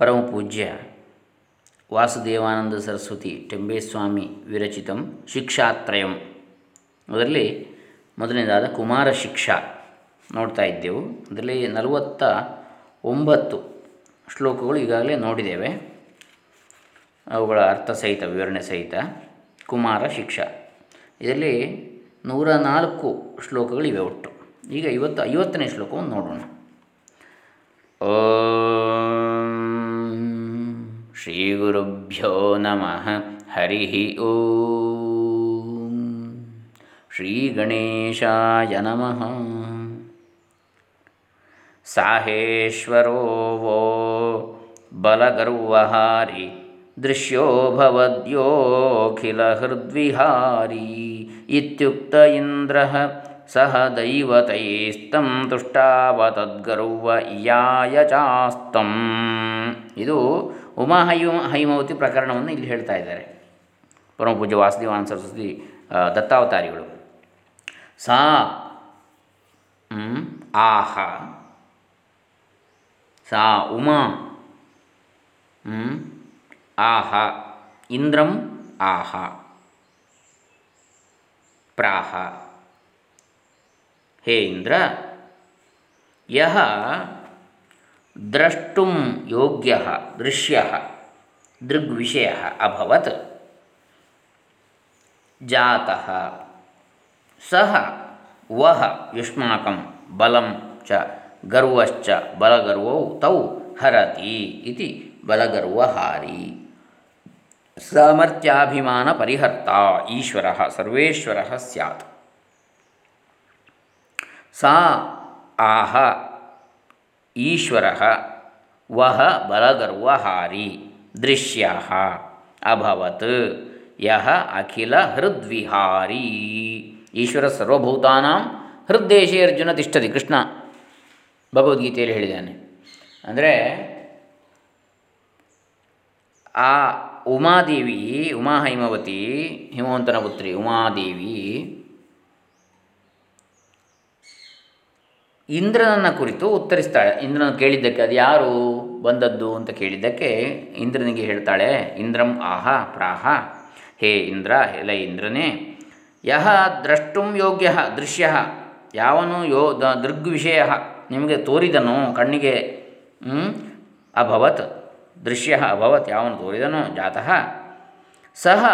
ಪರಮ ಪೂಜ್ಯ ವಾಸುದೇವಾನಂದ ಸರಸ್ವತಿ ಟೆಂಬೇಸ್ವಾಮಿ ವಿರಚಿತಂ ಶಿಕ್ಷಾತ್ರಯಂ. ಅದರಲ್ಲಿ ಮೊದಲನೇದಾದ ಕುಮಾರ ಶಿಕ್ಷಾ ನೋಡ್ತಾ ಇದ್ದೆವು. ಅದರಲ್ಲಿ ನಲವತ್ತ ಒಂಬತ್ತು ಶ್ಲೋಕಗಳು ಈಗಾಗಲೇ ನೋಡಿದ್ದೇವೆ. ಅವುಗಳ ಅರ್ಥ ಸಹಿತ, ವಿವರಣೆ ಸಹಿತ. ಕುಮಾರ ಶಿಕ್ಷಾ. ಇದರಲ್ಲಿ ನೂರ ನಾಲ್ಕು ಶ್ಲೋಕಗಳಿವೆ ಒಟ್ಟು. ಈಗ ಇವತ್ತು ಐವತ್ತನೇ ಶ್ಲೋಕವನ್ನು ನೋಡೋಣ. ಓಂ ಶ್ರೀ ಗುರುಭ್ಯೋ ನಮಃ ಹರಿ ಓಂ ಶ್ರೀ ಗಣೇಶಾಯ ನಮಃ ಸಾಹೇಶ್ವರೋ ವೋ ಬಲಗರ್ವಹಾರಿ ದೃಶ್ಯೋ ಭವದ್ಯೋಖಿಲಹೃದ್ವಿಹಾರಿ ಇತ್ಯುಕ್ತ ಇಂದ್ರಃ ಸಹ ದೈವತೈಸ್ತಂ ತುಷ್ಟಾವತದ್ಗರ್ವ ಇಯಾಯ ಚಾಸ್ತಂ ಇದು ಉಮಾ ಹೈಮ ಹೈಮವತಿ ಪ್ರಕರಣವನ್ನು ಇಲ್ಲಿ ಹೇಳ್ತಾ ಇದ್ದಾರೆ. ಪರಮ ಪೂಜ್ಯ ವಾಸುದೇವಾನ ಸರಸ್ವತಿ ದತ್ತಾವತಾರಿಗಳು. ಸಾ ಆಹ, ಸಾ, ಉಮಾ ಆಹ, ಇಂದ್ರಂ, ಆಹ, ಪ್ರಾಹ, ಹೇ ಇಂದ್ರ, ಯಹ ದ್ರಷ್ಟುಂ ಯೋಗ್ಯ ದೃಶ್ಯ ದೃಗ್ವಿಷಯ ಅಭವತ್ ಜಾತಃ ಸಹ ವಹ ಯುಷ್ಮಾಕಂ ಬಲಂ ಚ ಗರ್ವಶ್ಚ ಬಲಗರ್ವೌ ತೌ ಹರತಿ ಇತಿ ಬಲಗರ್ವಹಾರಿ ಸಾಮರ್ಥ್ಯಾಭಿಮಾನ ಪರಿಹರ್ತ ಈಶ್ವರ ಸರ್ವೇಶ್ವರ ಸ್ಯಾತ್ ಸಾ ಆಹ ಈಶ್ವರ ವಹ ಬಲಗರ್ವಹಾರಿ ದೃಶ್ಯ ಅಭವತ್ ಯಹ ಅಖಿಲ ಹೃದ್ವಿಹಾರಿ. ಈಶ್ವರ ಸರ್ವಭೂತಾನಾಂ ಹೃದ್ದೇಶೇ ಅರ್ಜುನ ತಿಷ್ಟತಿ ಕೃಷ್ಣ ಭಗವದ್ಗೀತೆಯಲ್ಲಿ ಹೇಳಿದ್ದಾನೆ. ಅಂದರೆ ಆ ಉಮಾದೇವಿ ಉಮಾ ಹೈಮವತಿ ಹಿಮವಂತನ ಪುತ್ರಿ ಉಮಾದೇವಿ ಇಂದ್ರನನ್ನು ಕುರಿತು ಉತ್ತರಿಸ್ತಾಳೆ. ಇಂದ್ರನ ಕೇಳಿದ್ದಕ್ಕೆ, ಅದು ಯಾರು? ಬಂದದ್ದು? ಅಂತ ಕೇಳಿದ್ದಕ್ಕೆ ಇಂದ್ರನಿಗೆ ಹೇಳ್ತಾಳೆ, ಇಂದ್ರಂ ಆಹ ಪ್ರಾಹ. ಹೇ ಇಂದ್ರ, ಎಲ ಇಂದ್ರನೇ, ಯಹ ದ್ರಷ್ಟುಂ ಯೋಗ್ಯ, ದೃಶ್ಯ. ಯಾವನು ಯೋ ದೃಗ್ವಿಷಯ ನಿಮಗೆ ತೋರಿದನು, ಕಣ್ಣಿಗೆ ಅಭವತ್, ದೃಶ್ಯ ಅಭವತ್, ಯಾವನು ತೋರಿದನು, ಜಾತಃ. ಸಹ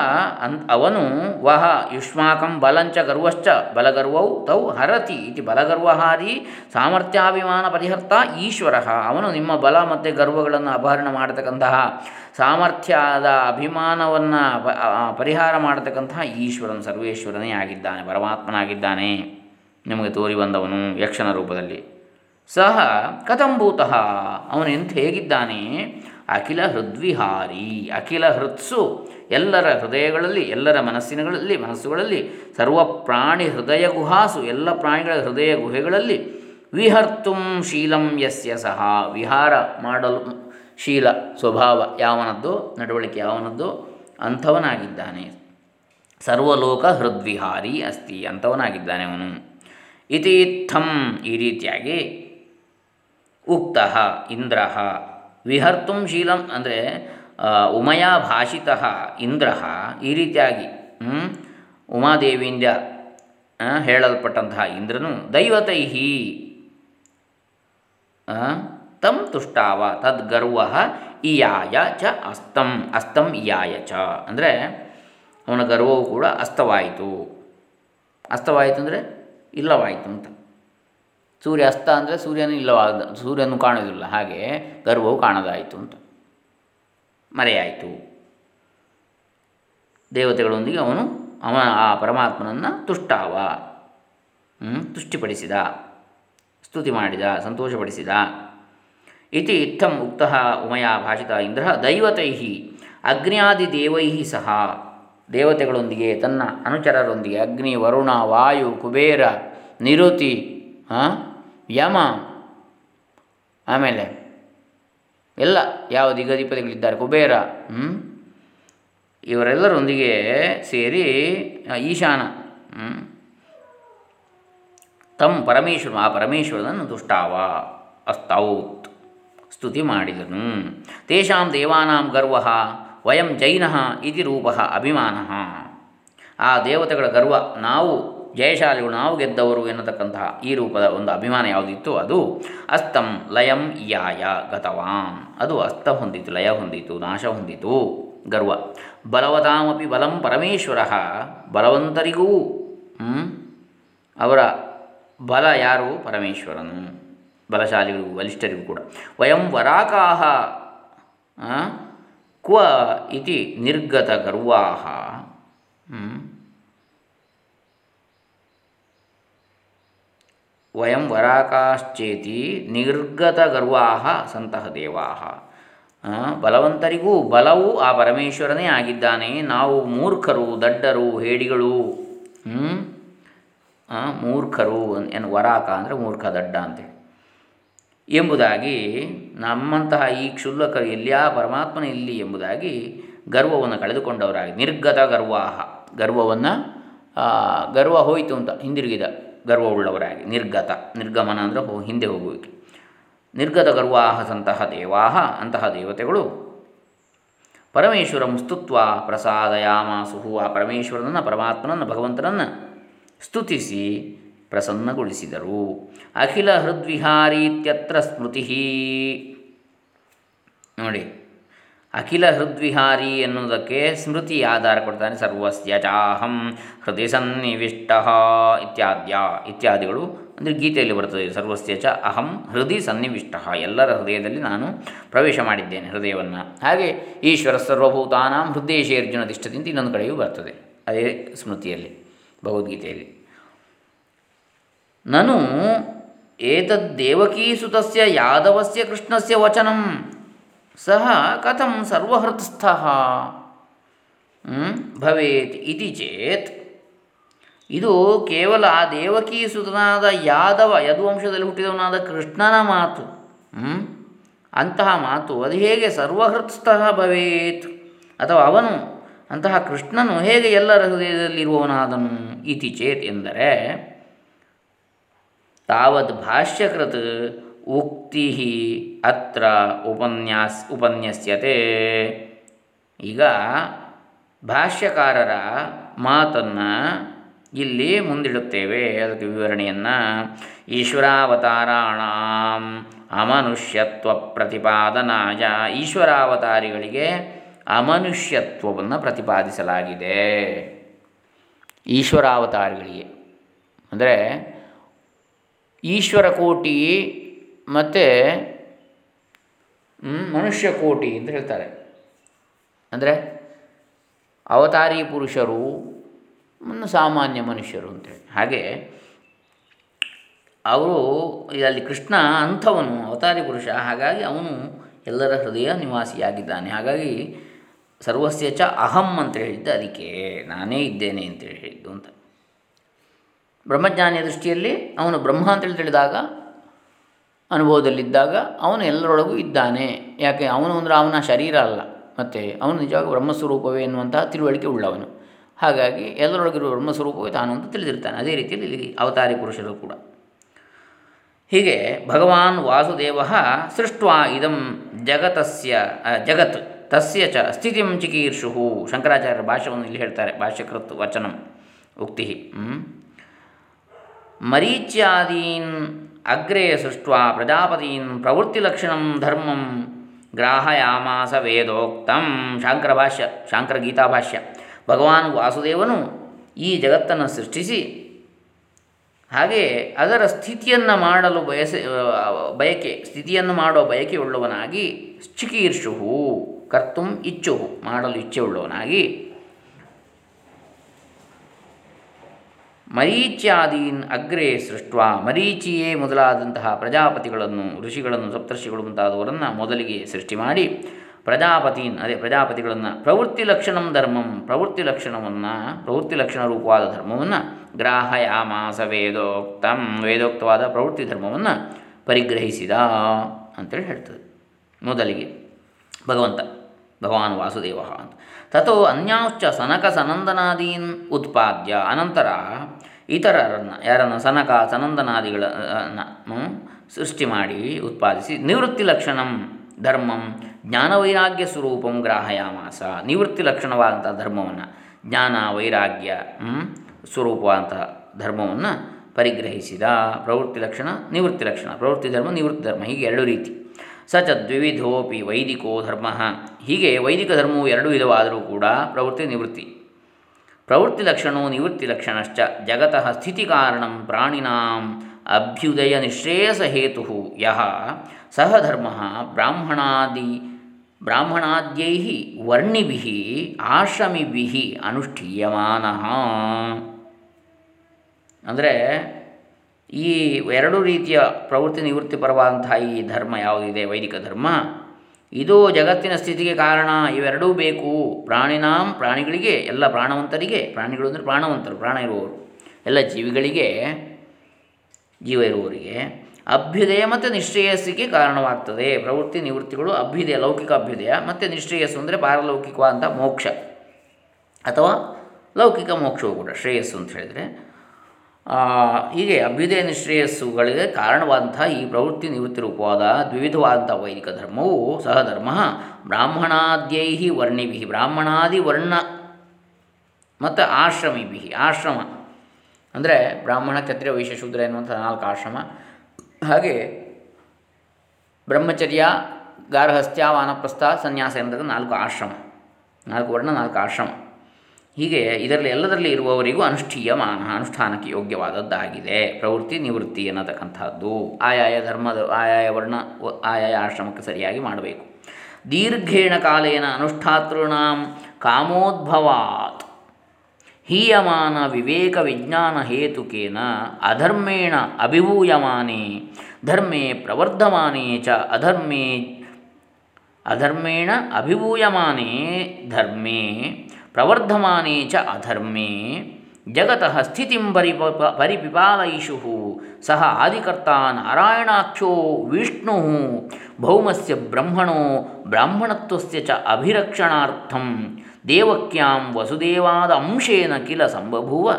ಅನ್ ಅವನು ವಹ ಯುಷ್ಮಾಕಂ ಬಲಂಚ ಗರ್ವಶ್ಚ ಬಲಗರ್ವೌ ತೌ ಹರತಿ ಇತಿ ಬಲಗರ್ವಹಾರಿ ಸಾಮರ್ಥ್ಯಾಭಿಮಾನ ಪರಿಹರ್ತ ಈಶ್ವರ. ಅವನು ನಿಮ್ಮ ಬಲ ಮತ್ತು ಗರ್ವಗಳನ್ನು ಅಪಹರಣ ಮಾಡತಕ್ಕಂತಹ ಸಾಮರ್ಥ್ಯದ ಅಭಿಮಾನವನ್ನು ಪರಿಹಾರ ಮಾಡತಕ್ಕಂತಹ ಈಶ್ವರನು ಸರ್ವೇಶ್ವರನೇ ಆಗಿದ್ದಾನೆ, ಪರಮಾತ್ಮನಾಗಿದ್ದಾನೆ. ನಿಮಗೆ ತೋರಿ ಬಂದವನು ಯಕ್ಷನ ರೂಪದಲ್ಲಿ. ಸಹ ಕಥಂಭೂತಃ ಅವನು ಹೇಗಿದ್ದಾನೆ? ಅಖಿಲ ಹೃದ್ವಿಹಾರಿ, ಅಖಿಲ ಹೃತ್ಸು. ಎಲ್ಲರ ಹೃದಯಗಳಲ್ಲಿ, ಎಲ್ಲರ ಮನಸ್ಸಿನಗಳಲ್ಲಿ ಮನಸ್ಸುಗಳಲ್ಲಿ ಸರ್ವ ಪ್ರಾಣಿ ಹೃದಯ ಗುಹಾಸು, ಎಲ್ಲ ಪ್ರಾಣಿಗಳ ಹೃದಯ ಗುಹೆಗಳಲ್ಲಿ ವಿಹರ್ತುಂ ಶೀಲಂ ಯಸ್ಯ ಸಹ. ವಿಹಾರ ಮಾಡಲು ಶೀಲ ಸ್ವಭಾವ ಯಾವನದ್ದು, ನಡವಳಿಕೆ ಯಾವನದ್ದು ಅಂಥವನಾಗಿದ್ದಾನೆ. ಸರ್ವಲೋಕ ಹೃದ್ವಿಹಾರಿ ಅಸ್ತಿ ಅಂಥವನಾಗಿದ್ದಾನೆ ಅವನು. ಇತಿಥಂ ಈ ರೀತಿಯಾಗಿ ಉಕ್ತ ಇಂದ್ರ. ವಿಹರ್ತುಂ ಶೀಲಂ ಅಂದರೆ ಉಮಯಾ ಭಾಷಿತ ಇಂದ್ರ ಈ ರೀತಿಯಾಗಿ ಉಮಾದೇವಿಯಿಂದ ಹೇಳಲ್ಪಟ್ಟಂತಹ ಇಂದ್ರನು ದೈವತೈ ತಂ ತುಷ್ಟಾವ ತದ್ಗರ್ವ ಇಯಾಯ ಚ ಅಸ್ತಂ ಅಸ್ತಂ ಇಯಾಯ ಚ. ಅಂದರೆ, ಅವನ ಗರ್ವವು ಕೂಡ ಅಸ್ತವಾಯಿತು. ಅಸ್ತವಾಯಿತು ಅಂದರೆ ಇಲ್ಲವಾಯಿತು ಅಂತ. ಸೂರ್ಯ ಅಸ್ತ ಅಂದರೆ ಸೂರ್ಯನ ಇಲ್ಲವಾದ ಸೂರ್ಯನು ಕಾಣೋದಿಲ್ಲ ಹಾಗೆ ಗರ್ಭವು ಕಾಣದಾಯಿತು ಅಂತ. ಮರೆಯಾಯಿತು. ದೇವತೆಗಳೊಂದಿಗೆ ಅವನು ಅವನ ಆ ಪರಮಾತ್ಮನನ್ನು ತುಷ್ಟಾವ ತುಷ್ಟಿಪಡಿಸಿದ ಸ್ತುತಿ ಮಾಡಿದ ಸಂತೋಷಪಡಿಸಿದ. ಇತಿ ಇತ್ತಂ ಉಕ್ತ ಉಮಯ ಭಾಷಿತ ಇಂದ್ರ ದೈವತೈ ಅಗ್ನ್ಯಾದಿದೇವೈ ಸಹ. ದೇವತೆಗಳೊಂದಿಗೆ ತನ್ನ ಅನುಚರರೊಂದಿಗೆ ಅಗ್ನಿ ವರುಣ ವಾಯು ಕುಬೇರ ನಿರುತಿ ಆ, ಯಮ ಆಮೇಲೆ ಎಲ್ಲ ಯಾವ ದಿಗಧಿಪತಿಗಳಿದ್ದಾರೆ ಕುಬೇರ ಹ್ಞೂ ಇವರೆಲ್ಲರೊಂದಿಗೆ ಸೇರಿ ಈಶಾನ ತಮ್ಮ ಪರಮೇಶ್ವರ, ಆ ಪರಮೇಶ್ವರನನ್ನು ದುಷ್ಟಾವ ಅಸ್ತೌತ್, ಸ್ತುತಿ ಮಾಡಿದನು. ತೇಷಾಂ ದೇವಾನಾಂ ಗರ್ವ, ವಯಂ ಜೈನಃ ಇತಿ ರೂಪ ಅಭಿಮಾನ. ಆ ದೇವತೆಗಳ ಗರ್ವ ನಾವು ಜಯಶಾಲಿಗಳು ನಾವು ಗೆದ್ದವರು ಎನ್ನತಕ್ಕಂತಹ ಈ ರೂಪದ ಒಂದು ಅಭಿಮಾನ ಯಾವುದಿತ್ತು? ಅದು ಅಸ್ತಂ ಲಯಂ ಯಾಯ ಗತವಾಂ. ಅದು ಅಸ್ತ ಹೊಂದಿತು, ಲಯ ಹೊಂದಿತು, ನಾಶ ಹೊಂದಿತು. ಗರ್ವ. ಬಲವತಾಮಪಿ ಬಲಂ ಪರಮೇಶ್ವರ, ಬಲವಂತರಿಗೂ ಅವರ ಬಲ ಯಾರು? ಪರಮೇಶ್ವರನು. ಬಲಶಾಲಿಗೂ ಬಲಿಷ್ಠರಿಗೂ ಕೂಡ. ವಯಂ ವರಾಕಾಹ ಕ್ವ ಇತಿ ನಿರ್ಗತ ಗರ್ವಾಹ ವಯಂ ವರಾಕಾಶ್ಚೇತಿ ನಿರ್ಗತ ಗರ್ವಾಹ ಸಂತಹ ದೇವಾಹ ಬಲವಂತರಿಗೂ ಬಲವು ಆ ಪರಮೇಶ್ವರನೇ ಆಗಿದ್ದಾನೆ. ನಾವು ಮೂರ್ಖರು, ದಡ್ಡರು, ಹೇಡಿಗಳು ಮೂರ್ಖರು ಏನು ವರಾಕ ಅಂದರೆ ಮೂರ್ಖ, ದಡ್ಡ ಅಂತೇಳಿ ಎಂಬುದಾಗಿ ನಮ್ಮಂತಹ ಈ ಕ್ಷುಲ್ಲಕರು ಎಲ್ಲಿಯಾ ಪರಮಾತ್ಮನ ಇಲ್ಲಿ ಎಂಬುದಾಗಿ ಗರ್ವವನ್ನು ಕಳೆದುಕೊಂಡವರಾಗಿ. ನಿರ್ಗತ ಗರ್ವಾಹ ಗರ್ವವನ್ನು ಗರ್ವ ಹೋಯಿತು ಅಂತ ಹಿಂದಿರುಗಿದ. ಗರ್ವವುಳ್ಳವರಾಗಿ, ನಿರ್ಗತ. ನಿರ್ಗಮನ ಅಂದರೆ ಹೋ, ಹಿಂದೆ ಹೋಗುವಿಕೆ. ನಿರ್ಗತ ಗರ್ವಾಹ ಸಂತಹ ದೇವಾಹ, ಅಂತಹ ದೇವತೆಗಳು ಪರಮೇಶ್ವರಂ ಸ್ತುತ್ವ ಪ್ರಸಾದಯಾಮಾಸುಹು ಆ ಪರಮೇಶ್ವರನನ್ನು, ಪರಮಾತ್ಮನನ್ನು, ಭಗವಂತನನ್ನು ಸ್ತುತಿಸಿ ಪ್ರಸನ್ನಗೊಳಿಸಿದರು. ಅಖಿಲ ಹೃದ್ವಿಹಾರೀತ್ಯತ್ರ ಸ್ಮೃತಿ. ನೋಡಿ. ಅಖಿಲ ಹೃದ್ವಿಹಾರಿ ಎನ್ನುವುದಕ್ಕೆ ಸ್ಮೃತಿ ಆಧಾರ ಕೊಡ್ತಾನೆ ಸರ್ವಸ್ಯ ಚಾಹಂ ಹೃದಯ ಸನ್ನಿವಿಷ್ಟ ಇತ್ಯಾದ್ಯ, ಇತ್ಯಾದಿಗಳು ಅಂದರೆ ಗೀತೆಯಲ್ಲಿ ಬರ್ತದೆ. ಸರ್ವಸ್ಯ ಚ ಅಹಂ, ಹೃದಯ ಸನ್ನಿವಿಷ್ಟ, ಎಲ್ಲರ ಹೃದಯದಲ್ಲಿ ನಾನು ಪ್ರವೇಶ ಮಾಡಿದ್ದೇನೆ ಹೃದಯವನ್ನು. ಹಾಗೆ ಈಶ್ವರ ಸರ್ವಭೂತಾನಾಂ ಹೃದಯೇಶಿ ಅರ್ಜುನ ತಿಷ್ಠತಿ ಅಂತ ಇನ್ನೊಂದು ಕಡೆಯೂ ಬರ್ತದೆ, ಅದೇ ಸ್ಮೃತಿಯಲ್ಲಿ, ಭಗವದ್ಗೀತೆಯಲ್ಲಿ. ನನು ಏತದ್ದೇವಕೀಸುತಸ್ಯ ಯಾದವಸ್ಯ ಕೃಷ್ಣಸ್ಯ ವಚನಂ ಸಹ ಕಥಂ ಸರ್ವಹೃತ್ಸ್ಥಃ ಭವೇತ್ ಇತಿ ಚೇತ್ ಇದು ಕೇವಲ ಆ ದೇವಕೀಸುತನಾದ ಯಾದವ ಯದುವಂಶದಲ್ಲಿ ಹುಟ್ಟಿದವನಾದ ಕೃಷ್ಣನ ಮಾತು? ಅಂತಹ ಮಾತು. ಅದು ಹೇಗೆ ಸರ್ವಹೃತ್ಸ್ಥಃ ಭವೇತ್? ಅಥವಾ ಅವನು ಅಂತಹ ಕೃಷ್ಣನು ಹೇಗೆ ಎಲ್ಲರ ಹೃದಯದಲ್ಲಿರುವವನಾದನು ಇತಿ ಚೇತ್ ಎಂದರೆ ತಾವದ್ ಭಾಷ್ಯಕೃತ್ ಉಕ್ತಿ ಅತ್ರ ಉಪನ್ಯಾಸ್, ಉಪನ್ಯಸ್ಯತೆ. ಈಗ ಭಾಷ್ಯಕಾರರ ಮಾತನ್ನು ಇಲ್ಲಿ ಮುಂದಿಡುತ್ತೇವೆ. ಅದಕ್ಕೆ ವಿವರಣೆಯನ್ನು ಈಶ್ವರಾವತಾರಾಣ ಅಮನುಷ್ಯತ್ವ ಪ್ರತಿಪಾದನಾಯ. ಈಶ್ವರಾವತಾರಿಗಳಿಗೆ ಅಮನುಷ್ಯತ್ವವನ್ನು ಪ್ರತಿಪಾದಿಸಲಾಗಿದೆ. ಈಶ್ವರಾವತಾರಿಗಳಿಗೆ. ಅಂದರೆ ಈಶ್ವರ ಕೋಟಿ ಮತ್ತು ಮನುಷ್ಯ ಕೋಟಿ ಅಂತ ಹೇಳ್ತಾರೆ. ಅಂದರೆ ಅವತಾರಿ ಪುರುಷರು ಸಾಮಾನ್ಯ ಮನುಷ್ಯರು ಅಂತೇಳಿ ಹಾಗೆ ಅವರು ಅಲ್ಲಿ ಕೃಷ್ಣ ಅಂಥವನು ಅವತಾರಿ ಪುರುಷ. ಹಾಗಾಗಿ ಅವನು ಎಲ್ಲರ ಹೃದಯ ನಿವಾಸಿಯಾಗಿದ್ದಾನೆ. ಹಾಗಾಗಿ ಸರ್ವಸ್ಯ ಚ ಅಹಂ ಅಂತ ಹೇಳಿದ್ದು ಅದಕ್ಕೆ ನಾನೇ ಇದ್ದೇನೆ ಅಂತೇಳಿ ಹೇಳಿದ್ದು ಅಂತ. ಬ್ರಹ್ಮಜ್ಞಾನಿಯ ದೃಷ್ಟಿಯಲ್ಲಿ ಅವನು ಬ್ರಹ್ಮ ಅಂತೇಳಿ ತಿಳಿದಾಗ ಅನುಭವದಲ್ಲಿದ್ದಾಗ ಅವನು ಎಲ್ಲರೊಳಗೂ ಇದ್ದಾನೆ. ಯಾಕೆ? ಅವನು ಅಂದರೆ ಅವನ ಶರೀರ ಅಲ್ಲ. ಮತ್ತು ಅವನು ನಿಜವಾಗಿ ಬ್ರಹ್ಮಸ್ವರೂಪವೇ ಎನ್ನುವಂತಹ ತಿಳುವಳಿಕೆ ಉಳ್ಳವನು. ಹಾಗಾಗಿ ಎಲ್ಲರೊಳಗಿರುವ ಬ್ರಹ್ಮಸ್ವರೂಪವೇ ತಾನು ಅಂತ ತಿಳಿದಿರ್ತಾನೆ. ಅದೇ ರೀತಿಯಲ್ಲಿ ಇಲ್ಲಿ ಅವತಾರಿ ಪುರುಷರು ಕೂಡ. ಹೀಗೆ ಭಗವಾನ್ ವಾಸುದೇವ ಸೃಷ್ಟ್ವಾ ಇದಂ ಜಗತಸ್ಯ ಜಗತ್, ತಸ್ಯ ಚ ಸ್ಥಿತಿಂ ಚಿಕೀರ್ಷು ಶಂಕರಾಚಾರ್ಯರ ಭಾಷ್ಯವನ್ನು ಇಲ್ಲಿ ಹೇಳ್ತಾರೆ. ಭಾಷ್ಯಕೃತ್ ವಚನಂ ಉಕ್ತಿ? ಮರೀಚ್ಯಾದೀನ್ ಅಗ್ರೆ ಸೃಷ್ಟ್ವಾ ಪ್ರಜಾಪತೀನ್ ಪ್ರವೃತ್ತಿಲಕ್ಷಣಂ ಧರ್ಮಂ ಗ್ರಾಹಯಾಮಾಸ ವೇದೋಕ್ತಂ ಶಾಂಕರ ಭಾಷ್ಯ ಶಾಂಕರ ಗೀತಾಭಾಷ್ಯ ಭಗವಾನ್ ವಾಸುದೇವನು ಈ ಜಗತ್ತನ್ನು ಸೃಷ್ಟಿಸಿ, ಹಾಗೆ ಅದರ ಸ್ಥಿತಿಯನ್ನು ಮಾಡಲು ಬಯಸ, ಬಯಕೆ, ಸ್ಥಿತಿಯನ್ನು ಮಾಡುವ ಬಯಕೆಯುಳ್ಳವನಾಗಿ ಚಿಕೀರ್ಷು ಕರ್ತು ಇಚ್ಛು ಮಾಡಲು ಇಚ್ಛೆಯುಳ್ಳವನಾಗಿ ಮರೀಚ್ಯಾದೀನ್ ಅಗ್ರೆ ಸೃಷ್ಟ್ವ. ಮರೀಚಿಯೇ ಮೊದಲಾದಂತಹ ಪ್ರಜಾಪತಿಗಳನ್ನು, ಋಷಿಗಳನ್ನು, ಸಪ್ತರ್ಷಿಗಳು ಮುಂತಾದವರನ್ನು ಮೊದಲಿಗೆ ಸೃಷ್ಟಿ ಮಾಡಿ. ಪ್ರಜಾಪತೀನ್, ಅದೇ ಪ್ರಜಾಪತಿಗಳನ್ನು ಪ್ರವೃತ್ತಿ ಲಕ್ಷಣಂ ಧರ್ಮಂ, ಪ್ರವೃತ್ತಿ ಲಕ್ಷಣವನ್ನು, ಪ್ರವೃತ್ತಿ ಲಕ್ಷಣ ರೂಪವಾದ ಧರ್ಮವನ್ನು ಗ್ರಾಹಯಾಮಾಸ ವೇದೋಕ್ತಂ, ವೇದೋಕ್ತವಾದ ಪ್ರವೃತ್ತಿ ಧರ್ಮವನ್ನು ಪರಿಗ್ರಹಿಸಿದ ಅಂತೇಳಿ ಹೇಳ್ತದೆ. ಮೊದಲಿಗೆ ಭಗವಂತ, ಭಗವಾನ್ ವಾಸುದೇವ ಅಂತ. ತಥೋ ಅನ್ಯಾಶ್ಚ ಸನಕ ಸನಂದನಾದೀನ್ ಉತ್ಪಾದ್ಯ. ಅನಂತರ ಇತರರನ್ನು, ಯಾರನ್ನು ಸನಕ ಸನಂದನಾದಿಗಳನ್ನು ಸೃಷ್ಟಿ ಮಾಡಿ ಉತ್ಪಾದಿಸಿ ನಿವೃತ್ತಿ ಲಕ್ಷಣಂ ಧರ್ಮಂ ಜ್ಞಾನವೈರಾಗ್ಯ ಸ್ವರೂಪಂ ಗ್ರಾಹಯಾಮಾಸ. ನಿವೃತ್ತಿ ಲಕ್ಷಣವಾದಂಥ ಧರ್ಮವನ್ನು, ಜ್ಞಾನ ವೈರಾಗ್ಯ ಸ್ವರೂಪವಾದಂಥ ಧರ್ಮವನ್ನು ಪರಿಗ್ರಹಿಸಿದ ಪ್ರವೃತ್ತಿ ಲಕ್ಷಣ, ನಿವೃತ್ತಿ ಲಕ್ಷಣ. ಪ್ರವೃತ್ತಿ ಧರ್ಮ, ನಿವೃತ್ತಿ ಧರ್ಮ, ಹೀಗೆ ಎರಡು ರೀತಿ. ಸ ಚ ದ್ವಿವಿಧೋಪಿ ವೈದಿಕೋ ಧರ್ಮ. ಹೀಗೆ ವೈದಿಕ ಧರ್ಮವು ಎರಡು ವಿಧವಾದರೂ ಕೂಡ ಪ್ರವೃತ್ತಿ, ನಿವೃತ್ತಿ. ಪ್ರವೃತ್ತಿ ಲಕ್ಷಣೋ ನಿವೃತ್ತಿ ಲಕ್ಷಣಶ್ಚ ಜಗತಃ ಸ್ಥಿತಿ ಕಾರಣಂ ಪ್ರಾಣಿನಾಂ ಅಭ್ಯುದಯ ನಿಶ್ರೇಯಸ ಹೇತು ಯಹ ಸಹ ಧರ್ಮ ಬ್ರಾಹ್ಮಣಾದಿ ಬ್ರಾಹ್ಮಣಾದ್ಯೈ ವರ್ಣಿಭಿ ಆಶ್ರಮಿಭಿ ಅನುಷ್ಠೀಯಮಾನ. ಅಂದರೆ ಈ ಎರಡು ರೀತಿಯ ಪ್ರವೃತ್ತಿ ನಿವೃತ್ತಿ ಪರವಾದಂತಹ ಈ ಧರ್ಮ ಯಾವುದಿದೆ? ವೈದಿಕ ಧರ್ಮ. ಇದು ಜಗತ್ತಿನ ಸ್ಥಿತಿಗೆ ಕಾರಣ ಇವೆರಡೂ ಬೇಕು. ಪ್ರಾಣಿನಾಂ ಪ್ರಾಣಿಗಳಿಗೆ, ಎಲ್ಲ ಪ್ರಾಣವಂತರಿಗೆ, ಪ್ರಾಣಿಗಳು ಅಂದರೆ ಪ್ರಾಣವಂತರು, ಪ್ರಾಣ ಇರುವವರು. ಎಲ್ಲ ಜೀವಿಗಳಿಗೆ, ಜೀವ ಇರುವವರಿಗೆ ಅಭ್ಯುದಯ ಮತ್ತು ನಿಶ್ರೇಯಸ್ಸಿಗೆ ಕಾರಣವಾಗ್ತದೆ. ಪ್ರವೃತ್ತಿ ನಿವೃತ್ತಿಗಳು ಅಭ್ಯುದಯ, ಲೌಕಿಕ ಅಭ್ಯುದಯ ಮತ್ತು ನಿಶ್ರೇಯಸ್ಸು ಅಂದರೆ ಪಾರಲೌಕಿಕವಾದಂಥ ಮೋಕ್ಷ ಅಥವಾ ಲೌಕಿಕ ಮೋಕ್ಷವು ಕೂಡ ಶ್ರೇಯಸ್ಸು ಅಂತ ಹೇಳಿದರೆ ಹೀಗೆ ಅಭ್ಯುದಯ ನಿಶ್ರೇಯಸ್ಸುಗಳಿಗೆ ಕಾರಣವಾದಂಥ ಈ ಪ್ರವೃತ್ತಿ ನಿವೃತ್ತಿ ರೂಪವಾದ ದ್ವಿವಿಧವಾದಂಥ ವೈದಿಕ ಧರ್ಮವು ಸಹ ಧರ್ಮ. ಬ್ರಾಹ್ಮಣಾದ್ಯೈ ವರ್ಣಿಭಿ ಬ್ರಾಹ್ಮಣಾದಿ ವರ್ಣ ಮತ್ತು ಆಶ್ರಮಿಭಿ ಆಶ್ರಮ. ಅಂದರೆ ಬ್ರಾಹ್ಮಣ, ಕ್ಷತ್ರಿಯ, ವೈಶ್ಯ, ಶೂದ್ರ ಎನ್ನುವಂಥ ನಾಲ್ಕು ಆಶ್ರಮ. ಹಾಗೆ ಬ್ರಹ್ಮಚರ್ಯ, ಗಾರ್ಹಸ್ಥ್ಯ, ವಾನಪ್ರಸ್ಥ, ಸನ್ಯಾಸ ಎನ್ನುವಂಥ ನಾಲ್ಕು ಆಶ್ರಮ. ನಾಲ್ಕು ವರ್ಣ, ನಾಲ್ಕು ಆಶ್ರಮ. ಹೀಗೆ ಇದರಲ್ಲಿ ಎಲ್ಲದರಲ್ಲಿ ಇರುವವರಿಗೂ ಅನುಷ್ಠೀಯಮಾನ ಅನುಷ್ಠಾನಕ್ಕೆ ಯೋಗ್ಯವಾದದ್ದಾಗಿದೆ. ಪ್ರವೃತ್ತಿ ನಿವೃತ್ತಿ ಎನ್ನತಕ್ಕಂಥದ್ದು. ಆಯಾಯ ಧರ್ಮದ, ಆಯಾಯ ವರ್ಣ ಆಯಾಯ ಆಶ್ರಮಕ್ಕೆ ಸರಿಯಾಗಿ ಮಾಡಬೇಕು. ದೀರ್ಘೇಣ ಕಾಲೇನ ಅನುಷ್ಠಾತೃಣಾಂ ಕಾಮೋದ್ಭವಾತ್. ಹೀಯಮಾನ ವಿವೇಕ ವಿಜ್ಞಾನ ಹೇತುಕೇನ ಅಧರ್ಮೇಣ ಅಭಿಭೂಯಮಾನೇ, ಧರ್ಮೇ ಪ್ರವರ್ಧಮಾನೇ ಚ ಅಧರ್ಮೇ, ಅಧರ್ಮೇಣ ಅಭಿಭೂಯಮಾನೇ, ಧರ್ಮೇ ಪ್ರವರ್ಧಮಾನೇ ಚ ಅಧರ್ಮೇ. ಜಗತಃ ಸ್ಥಿತಿಂ ಪರಿಪ ಪರಿಪಿಪಾಲಯಿಷು ಸಹ ಆದಿಕರ್ತ ನಾರಾಯಣಾಖ್ಯೋ ವಿಷ್ಣು ಭೌಮಸ್ಯ ಬ್ರಹ್ಮಣೋ ಬ್ರಾಹ್ಮಣತ್ವಸ್ಯ ಚ ಅಭಿರಕ್ಷಣಾರ್ಥಂ. ದೇವಕ್ಯಾಂ ವಸುದೇವಾದ ಅಂಶೇನ ಕಿಲ ಸಂಬಭೂವ.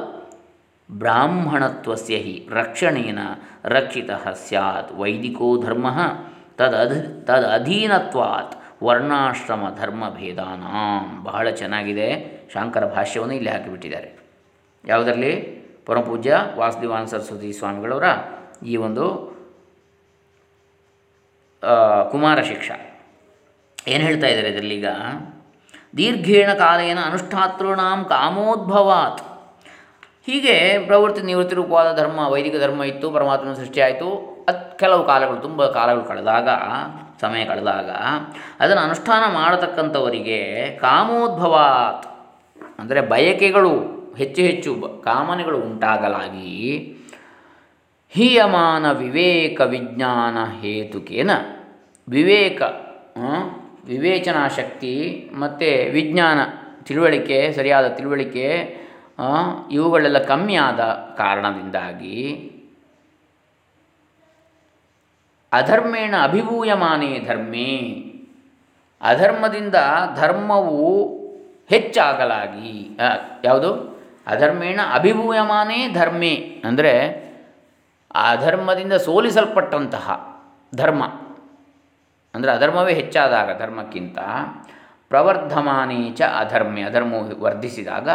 ಬ್ರಾಹ್ಮಣತ್ವಸ್ಯ ಹಿ ರಕ್ಷಣೇನ ರಕ್ಷಿತ ಸ್ಯಾತ್ ವೈದಿಕೋ ಧರ್ಮ. ತದಧ ತದಧೀನತ್ವಾತ್. ವರ್ಣಾಶ್ರಮ ಧರ್ಮ ಭೇದಾನಾಂ ಬಹಳ ಚೆನ್ನಾಗಿದೆ. ಶಾಂಕರ ಭಾಷ್ಯವನ್ನು ಇಲ್ಲಿ ಹಾಕಿಬಿಟ್ಟಿದ್ದಾರೆ. ಯಾವುದರಲ್ಲಿ? ಪರಮಪೂಜ್ಯ ವಾಸುದೇವಾನ ಸರಸ್ವತಿ ಸ್ವಾಮಿಗಳವರ ಈ ಒಂದು ಕುಮಾರ ಶಿಕ್ಷ. ಏನು ಹೇಳ್ತಾ ಇದ್ದಾರೆ ಇದರಲ್ಲೀಗ ದೀರ್ಘೇಣ ಕಾಲೇನ ಅನುಷ್ಠಾತೃಣಾಂ ಕಾಮೋದ್ಭವಾತ್. ಹೀಗೆ ಪ್ರವೃತ್ತಿ ನಿವೃತ್ತಿ ರೂಪವಾದ ಧರ್ಮ, ವೈದಿಕ ಧರ್ಮ ಇತ್ತು, ಪರಮಾತ್ಮನ ಸೃಷ್ಟಿಯಾಯಿತು ಕೆಲವು ಕಾಲಗಳು, ತುಂಬ ಕಾಲಗಳು ಕಳೆದಾಗ, ಸಮಯ ಕಳೆದಾಗ, ಅದನ್ನು ಅನುಷ್ಠಾನ ಮಾಡತಕ್ಕಂಥವರಿಗೆ ಕಾಮೋದ್ಭವಾತ್, ಅಂದರೆ ಬಯಕೆಗಳು ಹೆಚ್ಚು ಹೆಚ್ಚು ಕಾಮನೆಗಳು ಉಂಟಾಗಲಾಗಿ, ಹೀಯಮಾನ ವಿವೇಕ ವಿಜ್ಞಾನ ಹೇತುಕೇನ, ವಿವೇಕ ವಿವೇಚನಾ ಶಕ್ತಿ ಮತ್ತು ವಿಜ್ಞಾನ ತಿಳುವಳಿಕೆ, ಸರಿಯಾದ ತಿಳುವಳಿಕೆ ಇವುಗಳೆಲ್ಲ ಕಮ್ಮಿಯಾದ ಕಾರಣದಿಂದಾಗಿ ಅಧರ್ಮೇಣ ಅಭಿಭೂಯಮಾನೇ ಧರ್ಮೇ. ಅಧರ್ಮದಿಂದ ಧರ್ಮವು ಹೆಚ್ಚಾಗಲಾಗಿ ಯಾವುದು? ಅಧರ್ಮೇಣ ಅಭಿಭೂಯಮಾನೇ ಧರ್ಮೇ. ಅಂದರೆ ಅಧರ್ಮದಿಂದ ಸೋಲಿಸಲ್ಪಟ್ಟಂತಹ ಧರ್ಮ. ಅಂದರೆ ಅಧರ್ಮವೇ ಹೆಚ್ಚಾದಾಗ ಧರ್ಮಕ್ಕಿಂತ ಪ್ರವರ್ಧಮಾನೇ ಚ ಅಧರ್ಮೆ. ಅಧರ್ಮವು ವರ್ಧಿಸಿದಾಗ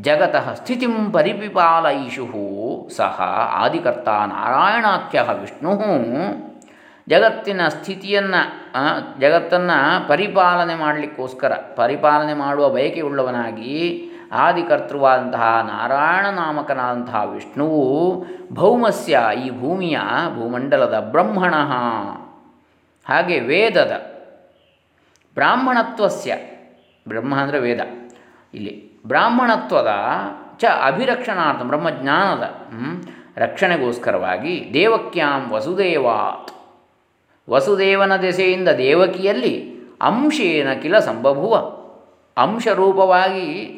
ಜಗತಃ ಸ್ಥಿತಿಂ ಪರಿಪಿಪಾಲಯಿಷು ಸಹ ಆದಿಕರ್ತ ನಾರಾಯಣಾಖ್ಯ ವಿಷ್ಣು ಜಗತ್ತಿನ ಸ್ಥಿತಿಯನ್ನು ಜಗತ್ತನ್ನು ಪರಿಪಾಲನೆ ಮಾಡಲಿಕ್ಕೋಸ್ಕರ, ಪರಿಪಾಲನೆ ಮಾಡುವ ಬಯಕೆಯುಳ್ಳವನಾಗಿ ಆದಿಕರ್ತೃವಾದಂತಹ ನಾರಾಯಣ ನಾಮಕನಾದಂತಹ ವಿಷ್ಣುವು ಭೌಮಸ್ಯ ಈ ಭೂಮಿಯ ಭೂಮಂಡಲದ ಬ್ರಹ್ಮಣ. ಹಾಗೆ ವೇದದ ಬ್ರಾಹ್ಮಣತ್ವಸ್ಯ, ಬ್ರಹ್ಮ ಅಂದರೆ ವೇದ, ಇಲ್ಲಿ ಬ್ರಾಹ್ಮಣತ್ವದ ಚ ಅಭಿರಕ್ಷಣಾರ್ಥ ಬ್ರಹ್ಮಜ್ಞಾನದ ರಕ್ಷಣೆಗೋಸ್ಕರವಾಗಿ ದೇವಕ್ಯಾಂ ವಸುದೇವಾತ್. ವಸುದೇವನ ದೆಸೆಯಿಂದ ದೇವಕಿಯಲ್ಲಿ ಅಂಶೇನ ಕಿಲ ಸಂಭಭುವ ಅಂಶರೂಪವಾಗಿ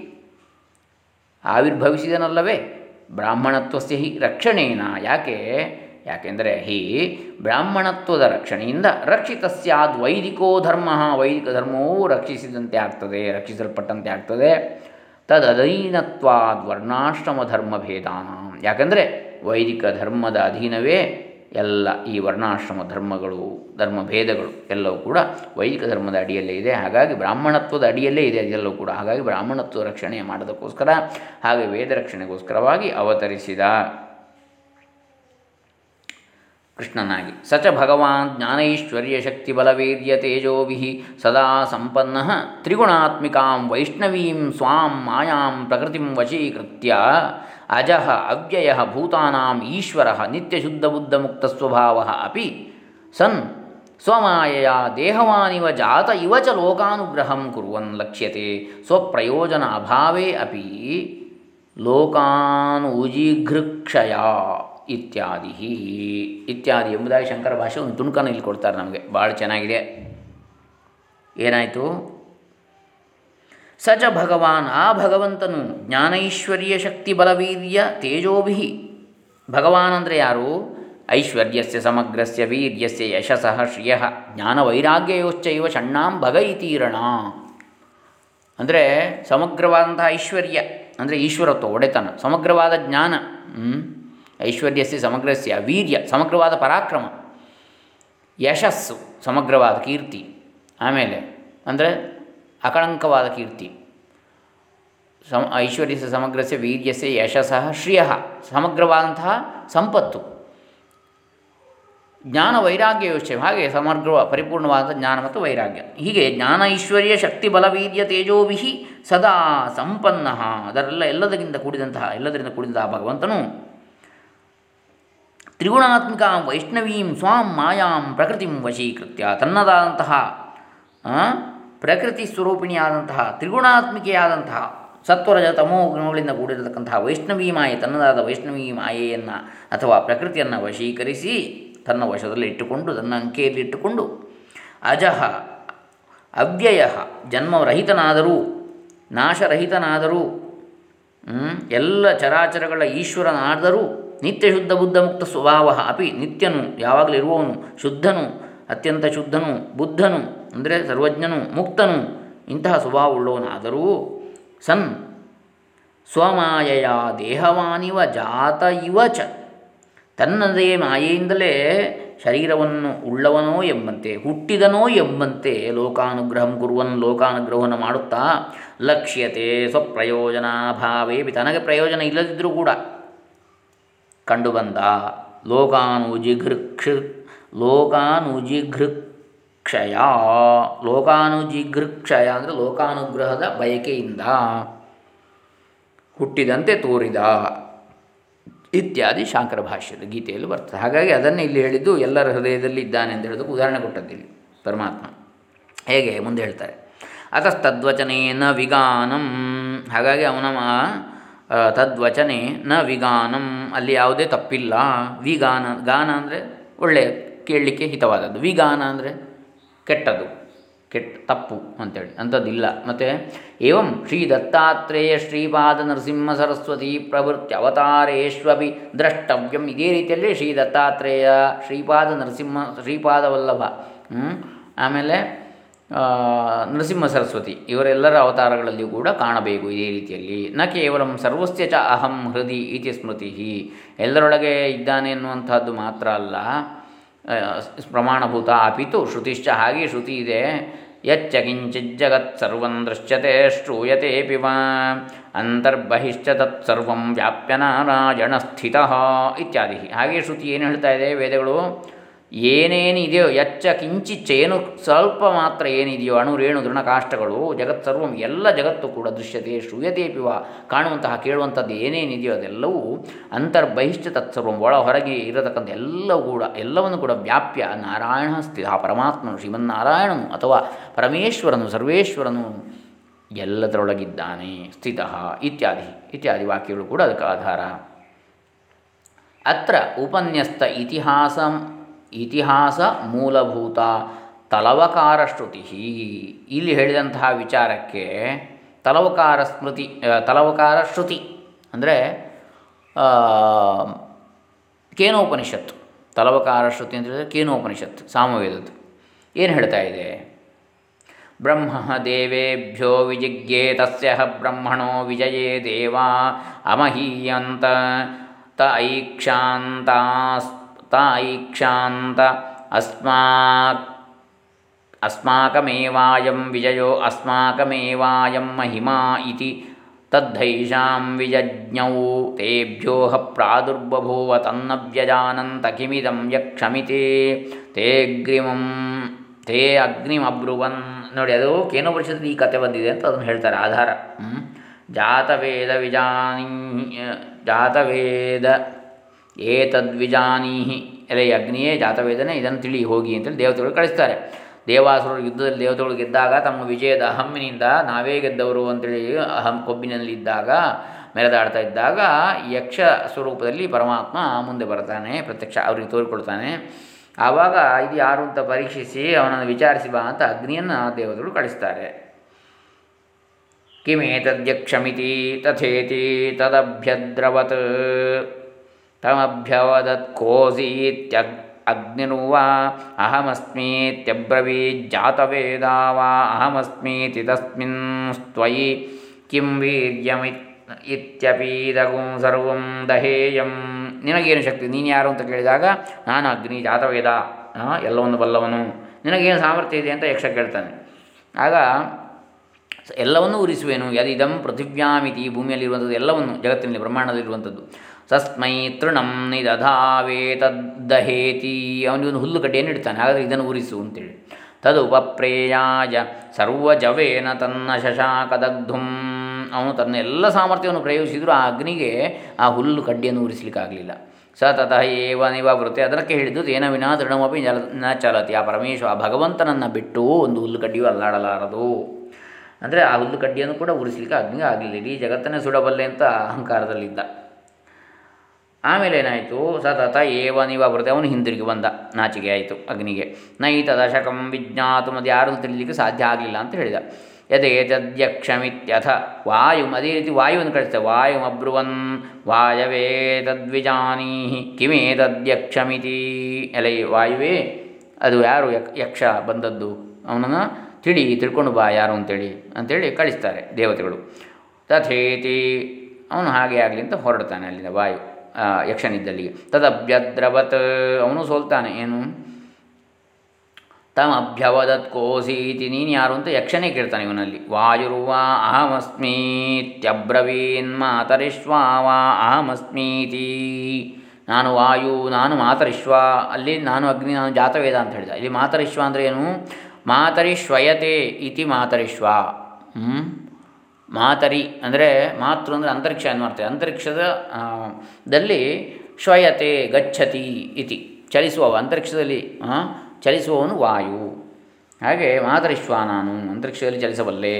ಆವಿರ್ಭವಿಸಿದನಲ್ಲವೇ? ಬ್ರಾಹ್ಮಣತ್ವಸ್ಯ ಹಿ ರಕ್ಷಣೇನ. ಯಾಕೆ? ಯಾಕೆಂದರೆ ಹಿ ಬ್ರಾಹ್ಮಣತ್ವದ ರಕ್ಷಣೆಯಿಂದ ರಕ್ಷಿತ ಸ್ಯಾದ್ ವೈದಿಕೋ ಧರ್ಮ. ವೈದಿಕ ಧರ್ಮವೂ ರಕ್ಷಿಸಿದಂತೆ ಆಗ್ತದೆ, ರಕ್ಷಿಸಲ್ಪಟ್ಟಂತೆ ಆಗ್ತದೆ. ತದಧೀನತ್ವಾದ್ ವರ್ಣಾಶ್ರಮ ಧರ್ಮ ಭೇದಾನ ಯಾಕಂದರೆ ವೈದಿಕ ಧರ್ಮದ ಅಧೀನವೇ ಎಲ್ಲ ಈ ವರ್ಣಾಶ್ರಮ ಧರ್ಮಗಳು, ಧರ್ಮಭೇದಗಳು ಎಲ್ಲವೂ ಕೂಡ ವೈದಿಕ ಧರ್ಮದ ಅಡಿಯಲ್ಲೇ ಇದೆ. ಹಾಗಾಗಿ ಬ್ರಾಹ್ಮಣತ್ವದ ಅಡಿಯಲ್ಲೇ ಇದೆ ಅದೆಲ್ಲವೂ ಕೂಡ. ಹಾಗಾಗಿ ಬ್ರಾಹ್ಮಣತ್ವ ರಕ್ಷಣೆ ಮಾಡೋದಕ್ಕೋಸ್ಕರ ಹಾಗೆ ವೇದ ರಕ್ಷಣೆಗೋಸ್ಕರವಾಗಿ ಅವತರಿಸಿದ ಕೃಷ್ಣನಾಗಿ. ಸಚ ಭಗವಾನ್ ಜ್ಞಾನೈಶ್ವರ್ಯ ಶಕ್ತಿ ಬಲವೀರ್ಯ ತೇಜೋಭಿ ಸದಾ ಸಂಪನ್ನ ತ್ರಿಗುಣಾತ್ಮಿಕಾಂ ವೈಷ್ಣವೀಂ ಸ್ವಾಂ ಮಾಯಾಂ ಪ್ರಕೃತಿಂ ವಶೀಕೃತ್ಯ ಅಜಃ ಅವ್ಯಯ ಭೂತಾನಾಂ ಈಶ್ವರ ನಿತ್ಯಶುದ್ಧಬುದ್ಧಮುಕ್ತಸ್ವಭಾವ ಅಪಿ ಸನ್ ಸ್ವಮಾಯಯ ದೇಹವಾನಿವ ಜಾತ ಇವ ಚ ಲೋಕಾನುಗ್ರಹಂ ಕುರುವನ್ ಲಕ್ಷ್ಯತೆ ಸ್ವಪ್ರಯೋಜನ ಅಭಾವೇ ಅಪಿ ಲೋಕಾನುಜಿಘೃಕ್ಷಯ ಇತ್ಯಾದಿ ಇತ್ಯಾದಿ ಎಂಬುದಾಗಿ ಶಂಕರ ಭಾಷೆ ಒಂದು ತುಣುಕನ್ನು ಇಲ್ಲಿ ಕೊಡ್ತಾರೆ ನಮಗೆ. ಭಾಳ ಚೆನ್ನಾಗಿದೆ. ಏನಾಯಿತು? ಸಚ ಭಗವಾನ್, ಆ ಭಗವಂತನು ಜ್ಞಾನೈಶ್ವರ್ಯ ಶಕ್ತಿ ಬಲವೀರ್ಯ ತೇಜೋಭಿ ಭಗವಾನ್ ಅಂದರೆ ಯಾರು? ಐಶ್ವರ್ಯಸ್ಯ ಸಮಗ್ರಸ್ಯ ವೀರ್ಯಸ್ಯ ಯಶಸಃ ಶ್ರಿಯ. ಜ್ಞಾನವೈರಾಗ್ಯಯೋಶ್ಚೈವ ಷಣ್ಣಾಂ ಭಗ ಇತೀರಣ ಅಂದರೆ ಸಮಗ್ರವಾದಂತಹ ಐಶ್ವರ್ಯ, ಅಂದರೆ ಈಶ್ವರತ್ವ, ಒಡೆತನ, ಸಮಗ್ರವಾದ ಜ್ಞಾನ ಐಶ್ವರ್ಯಸ್ಯ ಸಮಗ್ರಸ್ಯ ವೀರ್ಯ, ಸಮಗ್ರವಾದ ಪರಾಕ್ರಮ, ಯಶಸ್ಸು, ಸಮಗ್ರವಾದ ಕೀರ್ತಿ. ಆಮೇಲೆ ಅಂದರೆ ಅಕಳಂಕವಾದ ಕೀರ್ತಿ. ಸಮ ಐಶ್ವರ್ಯ ಸಮಗ್ರಸ್ಯ ವೀರ್ಯಸ್ಯ ಯಶಸ್ಸಃ ಶ್ರಿಯ ಸಮಗ್ರವಾದಂತಹ ಸಂಪತ್ತು. ಜ್ಞಾನ ವೈರಾಗ್ಯ ಯೋಚನೆ ಹಾಗೆ ಸಮಗ್ರ ಪರಿಪೂರ್ಣವಾದ ಜ್ಞಾನ ಮತ್ತು ವೈರಾಗ್ಯ. ಹೀಗೆ ಜ್ಞಾನ, ಐಶ್ವರ್ಯ, ಶಕ್ತಿ ಬಲವೀರ್ಯ ತೇಜೋವಿಹಿ ಸದಾ ಸಂಪನ್ನ. ಅದರೆಲ್ಲ ಎಲ್ಲದಕ್ಕಿಂತ ಕೂಡಿದಂತಹ, ಎಲ್ಲದರಿಂದ ಕೂಡಿದಂತಹ ಭಗವಂತನು ತ್ರಿಗುಣಾತ್ಮಿಕ ವೈಷ್ಣವೀಂ ಸ್ವಾಂ ಮಾಯಾಂ ಪ್ರಕೃತಿಂ ವಶೀಕೃತ್ಯ ತನ್ನದಾದಂತಹ ಪ್ರಕೃತಿ ಸ್ವರೂಪಿಣಿಯಾದಂತಹ, ತ್ರಿಗುಣಾತ್ಮಿಕೆಯಾದಂತಹ ಸತ್ವರಜ ತಮೋ ಗುಣಗಳಿಂದ ಕೂಡಿರತಕ್ಕಂತಹ ವೈಷ್ಣವಿ ಮಾಯೆ ತನ್ನದಾದ ವೈಷ್ಣವಿ ಮಾಯೆಯನ್ನು ಅಥವಾ ಪ್ರಕೃತಿಯನ್ನು ವಶೀಕರಿಸಿ ತನ್ನ ವಶದಲ್ಲಿ ಇಟ್ಟುಕೊಂಡು, ತನ್ನ ಅಂಕೆಯಲ್ಲಿ ಇಟ್ಟುಕೊಂಡು ಅಜಃ ಅವ್ಯಯ, ಜನ್ಮರಹಿತನಾದರೂ, ನಾಶರಹಿತನಾದರೂ ಎಲ್ಲ ಚರಾಚರಗಳ ಈಶ್ವರನಾದರೂ ನಿತ್ಯ ಶುದ್ಧ ಬುದ್ಧ ಮುಕ್ತ ಸ್ವಭಾವ ಅಪಿ ನಿತ್ಯನು, ಯಾವಾಗಲೂ ಇರುವವನು, ಶುದ್ಧನು, ಅತ್ಯಂತ ಶುದ್ಧನು, ಬುದ್ಧನು ಅಂದರೆ ಸರ್ವಜ್ಞನು, ಮುಕ್ತನು, ಇಂತಹ ಸ್ವಭಾವವುಳ್ಳವನಾದರೂ ಸನ್ ಸ್ವಮಾಯೆಯ ದೇಹವಾನಿವ ಜಾತ ಇವ ಚ. ತನ್ನದೇ ಮಾಯೆಯಿಂದಲೇ ಶರೀರವನ್ನು ಉಳ್ಳವನೋ ಎಂಬಂತೆ, ಹುಟ್ಟಿದನೋ ಎಂಬಂತೆ ಲೋಕಾನುಗ್ರಹಂ ಕುರುವನ್ ಲೋಕಾನುಗ್ರಹವನ್ನು ಮಾಡುತ್ತಾ ಲಕ್ಷ್ಯತೆ ಸ್ವಪ್ರಯೋಜನಾಭಾವೇ ತನಗೆ ಪ್ರಯೋಜನ ಇಲ್ಲದಿದ್ದರೂ ಕೂಡ ಕಂಡುಬಂದ ಲೋಕಾನುಜಿಘೃಕ್ಷ ಲೋಕಾನುಜಿಘೃಕ್ಷಯ ಲೋಕಾನುಜಿಘೃಕ್ಷಯ ಅಂದರೆ ಲೋಕಾನುಗ್ರಹದ ಬಯಕೆಯಿಂದ ಹುಟ್ಟಿದಂತೆ ತೋರಿದ ಇತ್ಯಾದಿ ಶಾಂಕರ ಭಾಷ್ಯದ ಗೀತೆಯಲ್ಲಿ ಬರ್ತದೆ. ಹಾಗಾಗಿ ಅದನ್ನು ಇಲ್ಲಿ ಹೇಳಿದ್ದು ಎಲ್ಲರ ಹೃದಯದಲ್ಲಿ ಇದ್ದಾನೆ ಅಂತ ಹೇಳೋದಕ್ಕೆ ಉದಾಹರಣೆ ಕೊಟ್ಟದ್ದಿಲ್ಲಿ ಪರಮಾತ್ಮ. ಹೇಗೆ? ಮುಂದೆ ಹೇಳ್ತಾರೆ. ಅತಸ್ತದ್ವಚನೇನ ವಿಗಾನಂ. ಹಾಗಾಗಿ ಅವನ ತದ್ವಚನೆ ನ ವಿಗಾನಂ. ಅಲ್ಲಿ ಯಾವುದೇ ತಪ್ಪಿಲ್ಲ. ವಿಗಾನ, ಗಾನ ಅಂದರೆ ಒಳ್ಳೆಯ ಕೇಳಲಿಕ್ಕೆ ಹಿತವಾದದ್ದು. ವಿಗಾನ ಅಂದರೆ ಕೆಟ್ಟದ್ದು ಕೆಟ್ಟ, ತಪ್ಪು ಅಂತೇಳಿ. ಅಂಥದ್ದಿಲ್ಲ. ಮತ್ತು ಏವಂ ಶ್ರೀ ದತ್ತಾತ್ರೇಯ ಶ್ರೀಪಾದ ನರಸಿಂಹ ಸರಸ್ವತಿ ಪ್ರವೃತ್ತಿ ಅವತಾರೇಶ್ವಪಿ ದ್ರಷ್ಟವ್ಯಂ ಇದೇ ರೀತಿಯಲ್ಲಿ ಶ್ರೀ ದತ್ತಾತ್ರೇಯ ಶ್ರೀಪಾದ ನರಸಿಂಹ ಶ್ರೀಪಾದವಲ್ಲಭ ಆಮೇಲೆ ನರಸಿಂಹ ಸರಸ್ವತಿ ಇವರೆಲ್ಲರ ಅವತಾರಗಳಲ್ಲಿ ಕೂಡ ಕಾಣಬೇಕು ಇದೇ ರೀತಿಯಲ್ಲಿ. ನ ಕೇವಲ ಸರ್ವಸ್ಯ ಚ ಅಹಂ ಹೃದಯ ಇತಿ ಸ್ಮೃತಿ ಎಲ್ಲರೊಳಗೆ ಇದ್ದಾನೆ ಎನ್ನುವಂಥದ್ದು ಮಾತ್ರ ಅಲ್ಲ. ಪ್ರಮಾಣಭೂತ ಅಪಿತು, ಶ್ರುತಿಶ್ಚ ಹಾಗೆ ಶ್ರುತಿ ಇದೆ. ಯಚ್ಚ ಕಿಂಚಿತ್ ಜಗತ್ ಸರ್ವಂ ದೃಶ್ಯತೆ ಶ್ರೂಯತೆ ಪಿವ. ಅಂತರ್ಬಹಿಶ್ಚ ತತ್ಸರ್ವಂ ವ್ಯಾಪ್ಯ ನಾರಾಯಣ ಸ್ಥಿತ ಇತ್ಯಾದಿ. ಹಾಗೆ ಶ್ರುತಿ ಏನು ಹೇಳ್ತಾ ಇದೆ ವೇದಗಳು? ಏನೇನಿದೆಯೋ ಎಚ್ಚ ಕಿಂಚಿಚ್ಚೇನು ಸ್ವಲ್ಪ ಮಾತ್ರ ಏನಿದೆಯೋ ಅಣು, ರೇಣು ದೃಢಕಾಷ್ಟಗಳು ಜಗತ್ ಸರ್ವಂ, ಎಲ್ಲ ಜಗತ್ತು ಕೂಡ ದೃಶ್ಯತೆ, ಶ್ರೂಯತೆ, ಪಿವ, ಕಾಣುವಂತಹ, ಕೇಳುವಂಥದ್ದು ಏನೇನಿದೆಯೋ ಅದೆಲ್ಲವೂ ಅಂತರ್ಬಹಿಷ್ಠ ತತ್ಸರ್ವಂ, ಒಳ, ಹೊರಗೆ ಇರತಕ್ಕಂಥ ಎಲ್ಲವೂ ಕೂಡ, ಎಲ್ಲವನ್ನು ಕೂಡ ವ್ಯಾಪ್ಯ ನಾರಾಯಣ ಸ್ಥಿತ ಪರಮಾತ್ಮನು, ಶ್ರೀಮನ್ನಾರಾಯಣನು ಅಥವಾ ಪರಮೇಶ್ವರನು, ಸರ್ವೇಶ್ವರನು ಎಲ್ಲದರೊಳಗಿದ್ದಾನೆ, ಸ್ಥಿತ, ಇತ್ಯಾದಿ ಇತ್ಯಾದಿ ವಾಕ್ಯಗಳು ಕೂಡ ಅದಕ್ಕೆ ಆಧಾರ. ಅತ್ರ ಉಪನ್ಯಸ್ತ ಇತಿಹಾಸ ಇತಿಹಾಸ ಮೂಲಭೂತ ತಲವಕಾರ ಶ್ರುತಿ. ಇಲ್ಲಿ ಹೇಳಿದಂತಹ ವಿಚಾರಕ್ಕೆ ತಲವಕಾರ ಸ್ಮೃತಿ ತಲವಕಾರ ಶ್ರುತಿ ಅಂದರೆ ಕೇನೋಪನಿಷತ್ತು. ತಲವಕಾರ ಶ್ರುತಿ ಅಂತ ಹೇಳಿದರೆ ಕೇನೋಪನಿಷತ್ತು, ಸಾಮವೇದದ್ದು. ಏನು ಹೇಳ್ತಾ ಇದೆ? ಬ್ರಹ್ಮ ದೇವೇಭ್ಯೋ ವಿಜಿಜ್ಞೆ ತಸ್ಯ ಬ್ರಹ್ಮಣೋ ವಿಜಯೇ ದೇವಾ ಅಮಹೀಯಂತ ತ ಐಕ್ಷಾಂತಾಸ್ ತಾಯಿಕ್ಷಾಂತ विजयो ಅಸ್ಮಾಕಮೇವಾಯಂ महिमा इति ಮಹಿಮಾ ಇತಿ तेभ्यो ವಿಜಜ್ಞೌ ತೇಭ್ಯೋಹ ಪ್ರಾದುರ್ಬಭೂವ ತನ್ನವ್ಯಜಾನಂತ ಕಿಮಿದಂ ಯಕ್ಷಮಿತೆ ते ತೇ ಅಗ್ನಿಮಬ್ರುವನ್ ನೋಡಿ, ಅದು ಕೇನೋಪನಿಷತ್ತಲ್ಲಿ ಈ ಕತೆ ಬಂದಿದೆ ಅಂತ ಅದನ್ನು ಹೇಳ್ತಾರೆ, ಆಧಾರ. ಜಾತವೇದ ವಿಜಾನಿ ಜಾತವೇದ ಏತದ್ವಿಜಾನೀಹಿ. ಎಲೆ ಅಗ್ನಿಯೇ ಜಾತವೇದನೆ, ಇದನ್ನು ತಿಳಿ ಹೋಗಿ ಅಂತೇಳಿ ದೇವತೆಗಳು ಕಳಿಸ್ತಾರೆ. ದೇವಾಸುರರು ಯುದ್ಧದಲ್ಲಿ ದೇವತೆಗಳು ಗೆದ್ದಾಗ ತಮ್ಮ ವಿಜಯದ ಅಹಮ್ಮಿನಿಂದ ನಾವೇ ಗೆದ್ದವರು ಅಂತೇಳಿ ಅಹಂ ಕೊಬ್ಬಿನಲ್ಲಿದ್ದಾಗ ಮೆರೆದಾಡ್ತಾ ಇದ್ದಾಗ ಯಕ್ಷ ಸ್ವರೂಪದಲ್ಲಿ ಪರಮಾತ್ಮ ಮುಂದೆ ಬರ್ತಾನೆ, ಪ್ರತ್ಯಕ್ಷ ಅವರಿಗೆ ತೋರಿಕೊಳ್ತಾನೆ. ಆವಾಗ ಇದು ಯಾರು ಅಂತ ಪರೀಕ್ಷಿಸಿ ಅವನನ್ನು ವಿಚಾರಿಸಿ ಬಾ ಅಂತ ಅಗ್ನಿಯನ್ನು ದೇವತೆಗಳು ಕಳಿಸ್ತಾರೆ. ಕಿಮೇತದ್ಯಕ್ಷಮಿತಿ ತಥೇತಿ ತದಭ್ಯದ್ರವತ್. ತಮಭ್ಯವದತ್ ಕೋಸೀತ್ಯಗ್ ಅಗ್ನಿರುವ ಅಹಮಸ್ಮೀತ್ಯಬ್ರವೀಜ್ಜಾತವೇದಾ ವಾ ಅಹಮಸ್ಮೀತಿ ತಸ್ಮಿನ್ ಸ್ತ್ವಯಿ ಕಿಂ ವೀರ್ಯಮಿತ್ ಇತ್ಯಪೀದಗುಂ ಸರ್ವಂ ದಹೇಯಂ ನಿನಗೇನು ಶಕ್ತಿ ನೀನು ಯಾರು ಅಂತ ಕೇಳಿದಾಗ, ನಾನು ಅಗ್ನಿ, ಜಾತವೇದ ಎಲ್ಲವನ್ನು ಬಲ್ಲವನು. ನಿನಗೇನು ಸಾಮರ್ಥ್ಯ ಇದೆ ಅಂತ ಯಕ್ಷ ಕೇಳ್ತಾನೆ. ಆಗ ಎಲ್ಲವನ್ನೂ ಉರಿಸುವೆನು. ಯದಿದಂ ಪೃಥಿವ್ಯಾಮಿತಿ ಭೂಮಿಯಲ್ಲಿರುವಂಥದ್ದು ಎಲ್ಲವನ್ನು, ಜಗತ್ತಿನಲ್ಲಿ ಬ್ರಹ್ಮಾಂಡದಲ್ಲಿರುವಂಥದ್ದು. ತಸ್ಮೈ ತೃಣಂ ನಿದಧಾವೇತದ್ದಹೇತಿ ಅವನಿಗೊಂದು ಹುಲ್ಲು ಕಡ್ಡಿಯನ್ನು ಇಡ್ತಾನೆ, ಹಾಗಾದರೆ ಇದನ್ನು ಉರಿಸು ಅಂತೇಳಿ. ತದುಪಪ್ರೇಯಾಯ ಸರ್ವಜವೇನ ತನ್ನ ಶಶಾಕದಗ್ಧುಂ. ಅವನು ತನ್ನ ಎಲ್ಲ ಸಾಮರ್ಥ್ಯವನ್ನು ಪ್ರಯೋಗಿಸಿದರೂ ಆ ಅಗ್ನಿಗೆ ಆ ಹುಲ್ಲು ಕಡ್ಡಿಯನ್ನು ಉರಿಸಲಿಕ್ಕಾಗಲಿಲ್ಲ. ತತಃ ಏವ ನಿವೃತ್ತಿ ಅದಕ್ಕೆ ಹೇಳಿದ್ದು, ತೇನ ವಿನಾ ತೃಣಮಪಿ ಜಲ ನ ಚಲತಿ. ಆ ಪರಮೇಶ್ವರ ಆ ಭಗವಂತನನ್ನು ಬಿಟ್ಟು ಒಂದು ಹುಲ್ಲು ಕಡ್ಡಿಯು ಅಲ್ಲಾಡಲಾರದು. ಅಂದರೆ ಆ ಹುಲ್ಲು ಕಡ್ಡಿಯನ್ನು ಕೂಡ ಉರಿಸಲಿಕ್ಕೆ ಅಗ್ನಿಗೆ ಆಗಲಿಲ್ಲ. ಇಡೀ ಜಗತ್ತನ್ನೇ ಸುಡಬಲ್ಲೆ ಅಂತ ಅಹಂಕಾರದಲ್ಲಿದ್ದ. ಆಮೇಲೆ ಏನಾಯಿತು? ಸತತ ಏವ ನಿವೃತ್ತಿ ಅವನು ಹಿಂದಿರುಗಿ ಬಂದ. ನಾಚಿಕೆ ಆಯಿತು ಅಗ್ನಿಗೆ. ನೈತದಶಕಂ ವಿಜ್ಞಾತು ಅದು ಯಾರು ತಿಳಿಲಿಕ್ಕೆ ಸಾಧ್ಯ ಆಗಲಿಲ್ಲ ಅಂತ ಹೇಳಿದ. ಯಥೇತದ್ಯಕ್ಷಮಿತ್ಯಥ. ವಾಯು, ಅದೇ ರೀತಿ ವಾಯುವನ್ನು ವಾಯು ವಾಯುಮಬ್ರುವನ್ ವಾಯವೇ ತದ್ವಿಜಾನೀಹಿ ಕಿಮೇತದ್ಯಕ್ಷಮಿತಿ ಎಲೆ, ವಾಯುವೇ, ಅದು ಯಾರು ಯಕ್, ಯಕ್ಷ ಬಂದದ್ದು? ಅವನನ್ನು ತಿಳಿ, ತಿಳ್ಕೊಂಡು ಬಾ ಯಾರು ಅಂತೇಳಿ ಅಂತೇಳಿ ಕಳಿಸ್ತಾರೆ ದೇವತೆಗಳು. ತಥೇತಿ, ಅವನು ಹಾಗೆ ಆಗಲಿ ಅಂತ ಹೊರಡ್ತಾನೆ ಅಲ್ಲಿಂದ ವಾಯು. ಯಕ್ಷನಿದ್ದಲ್ಲಿಗೆ ತದಭ್ಯದ್ರವತ್, ಅವನು ಸೋಲ್ತಾನೆ. ಏನು? ತಮಭ್ಯವದತ್ ಕೋಸೀತಿ, ನೀನು ಯಾರು ಅಂತ ಯಕ್ಷನೇ ಕೇಳ್ತಾನೆ ಇವನಲ್ಲಿ. ವಾಯುರುವ ಅಹಮಸ್ಮೀತ್ಯಬ್ರವೀನ್ ಮಾತರಿಶ್ವ ವಾ ಅಹಮಸ್ಮೀತಿ. ನಾನು ವಾಯು, ನಾನು ಮಾತರಿಶ್ವ ಅಲ್ಲಿ ನಾನು ಅಗ್ನಿ, ನಾನು ಜಾತವೇದ ಅಂತ ಹೇಳಿದ. ಇಲ್ಲಿ ಮಾತರಿಶ್ವ ಅಂದರೆ ಏನು? ಮಾತರಿಶ್ವಯತೆ ಇತಿ ಮಾತರಿಶ್ವ ಹ್ಮ್? ಮಾತರಿ ಅಂದರೆ ಮಾತೃ ಅಂದರೆ ಅಂತರಿಕ್ಷ ಅನ್ನುವಂತೆ ಅಂತರಿಕ್ಷದ ದಲ್ಲಿ ಶ್ವಯತೆ ಗಚ್ಚತಿ ಇತಿ. ಚಲಿಸುವವ, ಅಂತರಿಕ್ಷದಲ್ಲಿ ಚಲಿಸುವವನು ವಾಯು. ಹಾಗೆ ಮಾತರಿಶ್ವ ನಾನು, ಅಂತರಿಕ್ಷದಲ್ಲಿ ಚಲಿಸಬಲ್ಲೆ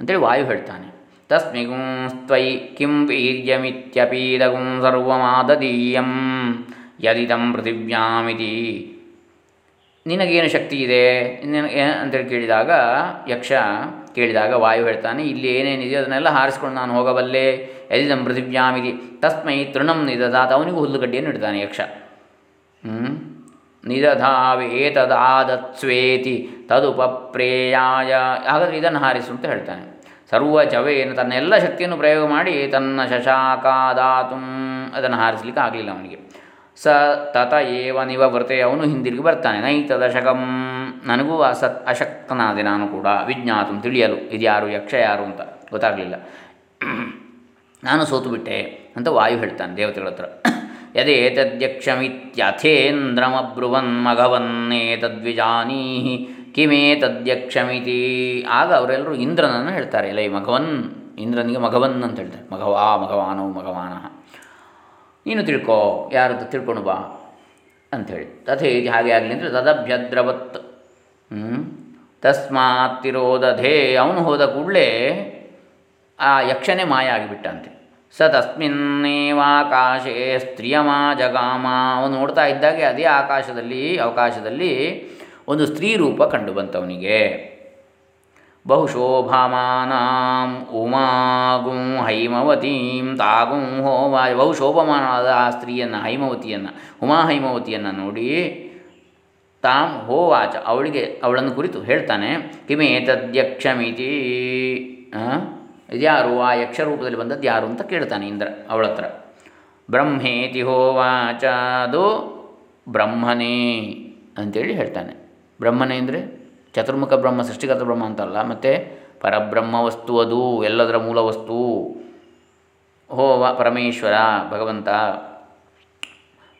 ಅಂತೇಳಿ ವಾಯು ಹೇಳ್ತಾನೆ. ತಸ್ಮಿಗುಂಸ್ತ್ವಯಿ ಕಿಂ ವೀರ್ಯಮಿತ್ಯಪೀದಗುಂ ಸರ್ವಮಾದದೀಯಂ ಯದಿದಂ ಪೃಥಿವ್ಯಾಮಿತಿ. ನಿನಗೇನು ಶಕ್ತಿ ಇದೆ? ಅಂತೇಳಿ ಕೇಳಿದಾಗ ಯಕ್ಷ ಕೇಳಿದಾಗ ವಾಯು ಹೇಳ್ತಾನೆ, ಇಲ್ಲಿ ಏನೇನಿದೆಯೋ ಅದನ್ನೆಲ್ಲ ಹಾರಿಸ್ಕೊಂಡು ನಾನು ಹೋಗಬಲ್ಲೆ ಯದಿದಂ ಪೃಥಿವ್ಯಾಮಿತಿ ತಸ್ಮೈ ತೃಣಂ ನಿದದಾತ ಅವನಿಗೂ ಹುಲ್ಲುಗಡ್ಡಿಯನ್ನು ಇಡ್ತಾನೆ ಯಕ್ಷ. ಹ್ಮ್? ನಿದಧಾವೇತದಾದತ್ಸ್ವೇತಿ ತದುಪಪ್ರೇಯಾಯ. ಹಾಗಾದರೆ ಇದನ್ನು ಹಾರಿಸು ಅಂತ ಹೇಳ್ತಾನೆ. ಸರ್ವ ಜವೇನು ತನ್ನ ಎಲ್ಲ ಶಕ್ತಿಯನ್ನು ಪ್ರಯೋಗ ಮಾಡಿ ತನ್ನ ಶಶಾಕಾದಾತು. ಅದನ್ನು ಹಾರಿಸಲಿಕ್ಕೆ ಆಗಲಿಲ್ಲ ಅವನಿಗೆ. ಸ ತತ ಏವ ನಿವೃತೆ ಅವನು ಹಿಂದಿರುಗಿ ಬರ್ತಾನೆ. ನೈತದಶಕಂ. ನನಗೂ ಅಸತ್ ಅಶಕ್ತನಾದೆ ನಾನು ಕೂಡ ವಿಜ್ಞಾತು ತಿಳಿಯಲು. ಇದು ಯಾರು, ಯಕ್ಷ ಯಾರು ಅಂತ ಗೊತ್ತಾಗಲಿಲ್ಲ. ನಾನು ಸೋತು ಬಿಟ್ಟೆ ಅಂತ ವಾಯು ಹೇಳ್ತಾನೆ ದೇವತೆಗಳ ಹತ್ರ. ಯದೇತದ್ಯಕ್ಷಮಿತ್ಯಥೇಂದ್ರಮಬ್ರುವನ್ ಕಿಮೇ ತದ್ಯಕ್ಷಮಿತಿ. ಆಗ ಅವರೆಲ್ಲರೂ ಇಂದ್ರನನ್ನು ಹೇಳ್ತಾರೆ. ಎಲ್ಲ ಈ ಮಘವನ್ ಇಂದ್ರನಿಗೆ ಮಘವನ್ ಅಂತ ಹೇಳ್ತಾರೆ. ಮಘವಾ ಮಘವಾನೋ ಮಘವಾನ ನೀನು ತಿಳ್ಕೊ ಯಾರದ್ದು ತಿಳ್ಕೊಂಡು ಬಾ ಅಂಥೇಳಿ ತಥೇ ಹಾಗೆ ಆಗಲಿ ಅಂದರೆ ತದಭ್ಯದ್ರವತ್? ತಸ್ಮಾತ್ ತಿರೋದಧೇ ಅವನು ಹೋದ ಕೂಡಲೇ ಆ ಯಕ್ಷನೇ ಮಾಯ ಆಗಿಬಿಟ್ಟಂತೆ ಸ ತಸ್ಮಿನ್ನೇವಾಕಾಶೇ ಸ್ತ್ರೀಯಮ ಜಗಾಮ. ಅವನು ನೋಡ್ತಾ ಇದ್ದಾಗೆ ಅದೇ ಆಕಾಶದಲ್ಲಿ, ಅವಕಾಶದಲ್ಲಿ ಒಂದು ಸ್ತ್ರೀ ರೂಪ ಕಂಡು ಬಂತವನಿಗೆ. ಬಹುಶೋಭಾಮಾನಾಂ ಉಮಾಗುಂ ಹೈಮವತೀಂ ತಾಗುಂ ಹೋಮ. ಬಹುಶೋಭಮಾನವಾದ ಆ ಸ್ತ್ರೀಯನ್ನು, ಹೈಮವತಿಯನ್ನು ಉಮಾ ಹೈಮವತಿಯನ್ನು ನೋಡಿ ತಾಂ ಹೋವಾಚ. ಅವಳಿಗೆ, ಅವಳನ್ನು ಕುರಿತು ಹೇಳ್ತಾನೆ ಕಿಮೇತದ್ಯಕ್ಷಮಿತಿ ಇದ್ಯಾರು? ಆ ಯಕ್ಷ ರೂಪದಲ್ಲಿ ಬಂದದ್ದು ಯಾರು ಅಂತ ಕೇಳ್ತಾನೆ ಇಂದ್ರ ಅವಳ ಹತ್ರ ಬ್ರಹ್ಮೇತಿ ಹೋವಾಚ. ಅದು ಬ್ರಹ್ಮನೇ ಅಂತೇಳಿ ಹೇಳ್ತಾನೆ. ಬ್ರಹ್ಮನೇ ಅಂದರೆ ಚತುರ್ಮುಖ ಬ್ರಹ್ಮ, ಸೃಷ್ಟಿಕರ್ತ ಬ್ರಹ್ಮ ಅಂತಲ್ಲ, ಮತ್ತು ಪರಬ್ರಹ್ಮ ವಸ್ತು ಅದು, ಎಲ್ಲದರ ಮೂಲ ವಸ್ತು. ಹೋವ ಪರಮೇಶ್ವರ, ಭಗವಂತ.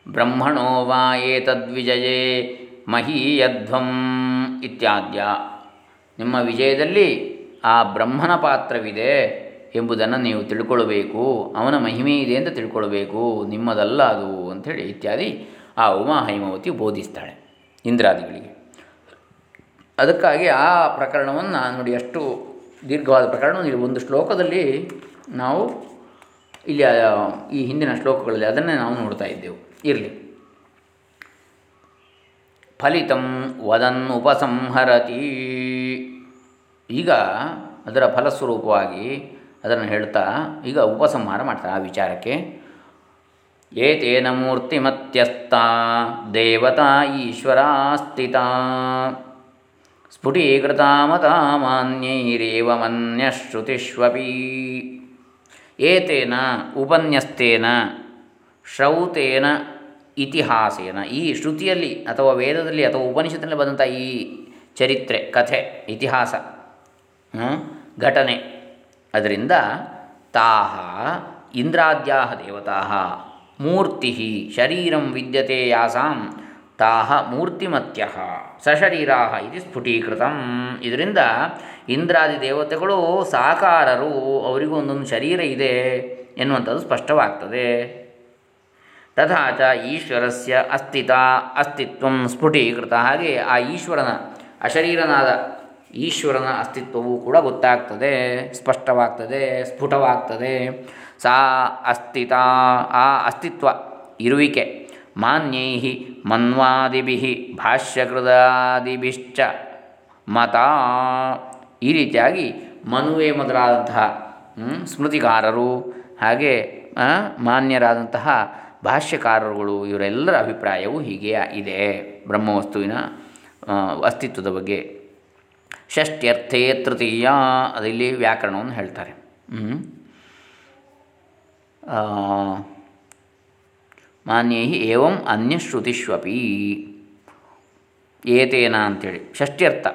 ಬ್ರಹ್ಮಣೋ ವಾ ಏತದ್ವಿಜಯೇ. ಮಹೀಯಧ್ವಂ ಇತ್ಯಾದ್ಯ. ನಿಮ್ಮ ವಿಜಯದಲ್ಲಿ ಆ ಬ್ರಹ್ಮನ ಪಾತ್ರವಿದೆ ಎಂಬುದನ್ನು ನೀವು ತಿಳ್ಕೊಳ್ಬೇಕು. ಅವನ ಮಹಿಮೆ ಇದೆ ಅಂತ ತಿಳ್ಕೊಳ್ಬೇಕು. ನಿಮ್ಮದಲ್ಲ ಅದು ಅಂಥೇಳಿ ಇತ್ಯಾದಿ ಆ ಉಮಾ ಹೈಮವತಿ ಬೋಧಿಸ್ತಾಳೆ ಇಂದ್ರಾದಿಗಳಿಗೆ. ಅದಕ್ಕಾಗಿ ಆ ಪ್ರಕರಣವನ್ನು ನೋಡಿ, ಅಷ್ಟು ದೀರ್ಘವಾದ ಪ್ರಕರಣ ಒಂದು ಶ್ಲೋಕದಲ್ಲಿ ನಾವು ಇಲ್ಲಿ ಈ ಹಿಂದಿನ ಶ್ಲೋಕಗಳಲ್ಲಿ ಅದನ್ನೇ ನಾವು ನೋಡ್ತಾ ಇದ್ದೆವು. ಇರಲಿ. ಫಲಿತಂ ವದನ್ ಉಪಸಂಹರತಿ ಈಗ ಅದರ ಫಲಸ್ವರೂಪವಾಗಿ ಅದನ್ನು ಹೇಳ್ತಾ, ಈಗ ಉಪಸಂಹಾರ ಮಾಡ್ತಾರೆ ಆ ವಿಚಾರಕ್ಕೆ. ಏತೇನ ಮೂರ್ತಿಮತ್ಯಸ್ತ, ದೇವತಾ ಈಶ್ವರ ಸ್ಥಿತ ಸ್ಫುಟೀಕೃತ ಮತಾಮಾನ್ಯೈರೇವ ಮನ್ಯಶ್ರುತಿಷ್ವಪಿ ಏತೇನ ಉಪನ್ಯಸ್ತೇನ, ಶ್ರೌತೇನ ಇತಿಹಾಸೇನ. ಈ ಶ್ರುತಿಯಲ್ಲಿ ಅಥವಾ ವೇದದಲ್ಲಿ ಅಥವಾ ಉಪನಿಷತ್ತಿನಲ್ಲಿ ಬಂದಂಥ ಈ ಚರಿತ್ರೆ, ಕಥೆ, ಇತಿಹಾಸ ಘಟನೆ, ಅದರಿಂದ ತಾಹ ಇಂದ್ರಾದ್ಯಾ ದೇವತಾ ಮೂರ್ತಿ ಶರೀರಂ ವಿದ್ಯತೆ ಯಾಸಾಂ ತಾಹ ಮೂರ್ತಿಮತ್ಯ ಸಶರೀರಾ ಇದು ಸ್ಫುಟೀಕೃತ. ಇದರಿಂದ ಇಂದ್ರಾದಿ ದೇವತೆಗಳು ಸಾಕಾರರು, ಅವರಿಗೂ ಒಂದೊಂದು ಶರೀರ ಇದೆ ಎನ್ನುವಂಥದ್ದು ಸ್ಪಷ್ಟವಾಗ್ತದೆ. ತಥಾ ಚ ಈಶ್ವರಸ್ಯ ಅಸ್ತಿತ ಅಸ್ತಿತ್ವ ಸ್ಫುಟೀಕೃತ. ಹಾಗೆ ಆ ಈಶ್ವರನ ಅಶರೀರನಾದ ಈಶ್ವರನ ಅಸ್ತಿತ್ವವು ಕೂಡ ಗೊತ್ತಾಗ್ತದೆ, ಸ್ಪಷ್ಟವಾಗ್ತದೆ, ಸ್ಫುಟವಾಗ್ತದೆ. ಸಾ ಅಸ್ತಿತ, ಆ ಅಸ್ತಿತ್ವ ಇರುವಿಕೆ ಮಾನ್ಯೈ ಮನ್ವಾದಿಭಿ ಭಾಷ್ಯಕೃದಾದಿಭಿಶ್ಚ ಮತ. ಈ ರೀತಿಯಾಗಿ ಮನುವೆ ಮೊದಲಾದಂತಹ ಸ್ಮೃತಿಕಾರರು ಹಾಗೆ ಮಾನ್ಯರಾದಂತಹ ಭಾಷ್ಯಕಾರರುಗಳು ಇವರೆಲ್ಲರ ಅಭಿಪ್ರಾಯವು ಹೀಗೆ ಇದೆ. ಬ್ರಹ್ಮವಸ್ತುವಿನ ಅಸ್ತಿತ್ವದ ಬಗ್ಗೆ. ಷಷ್ಟ್ಯರ್ಥೇ ತೃತೀಯ, ಅದಲ್ಲಿ ವ್ಯಾಕರಣವನ್ನು ಹೇಳ್ತಾರೆ. ಮಾನ್ಯೈ ಏವಂ ಅನ್ಯಶ್ರುತಿಷ್ವಪಿ. ಏತೇನ ಅಂತೇಳಿ. ಷಷ್ಟ್ಯರ್ಥ.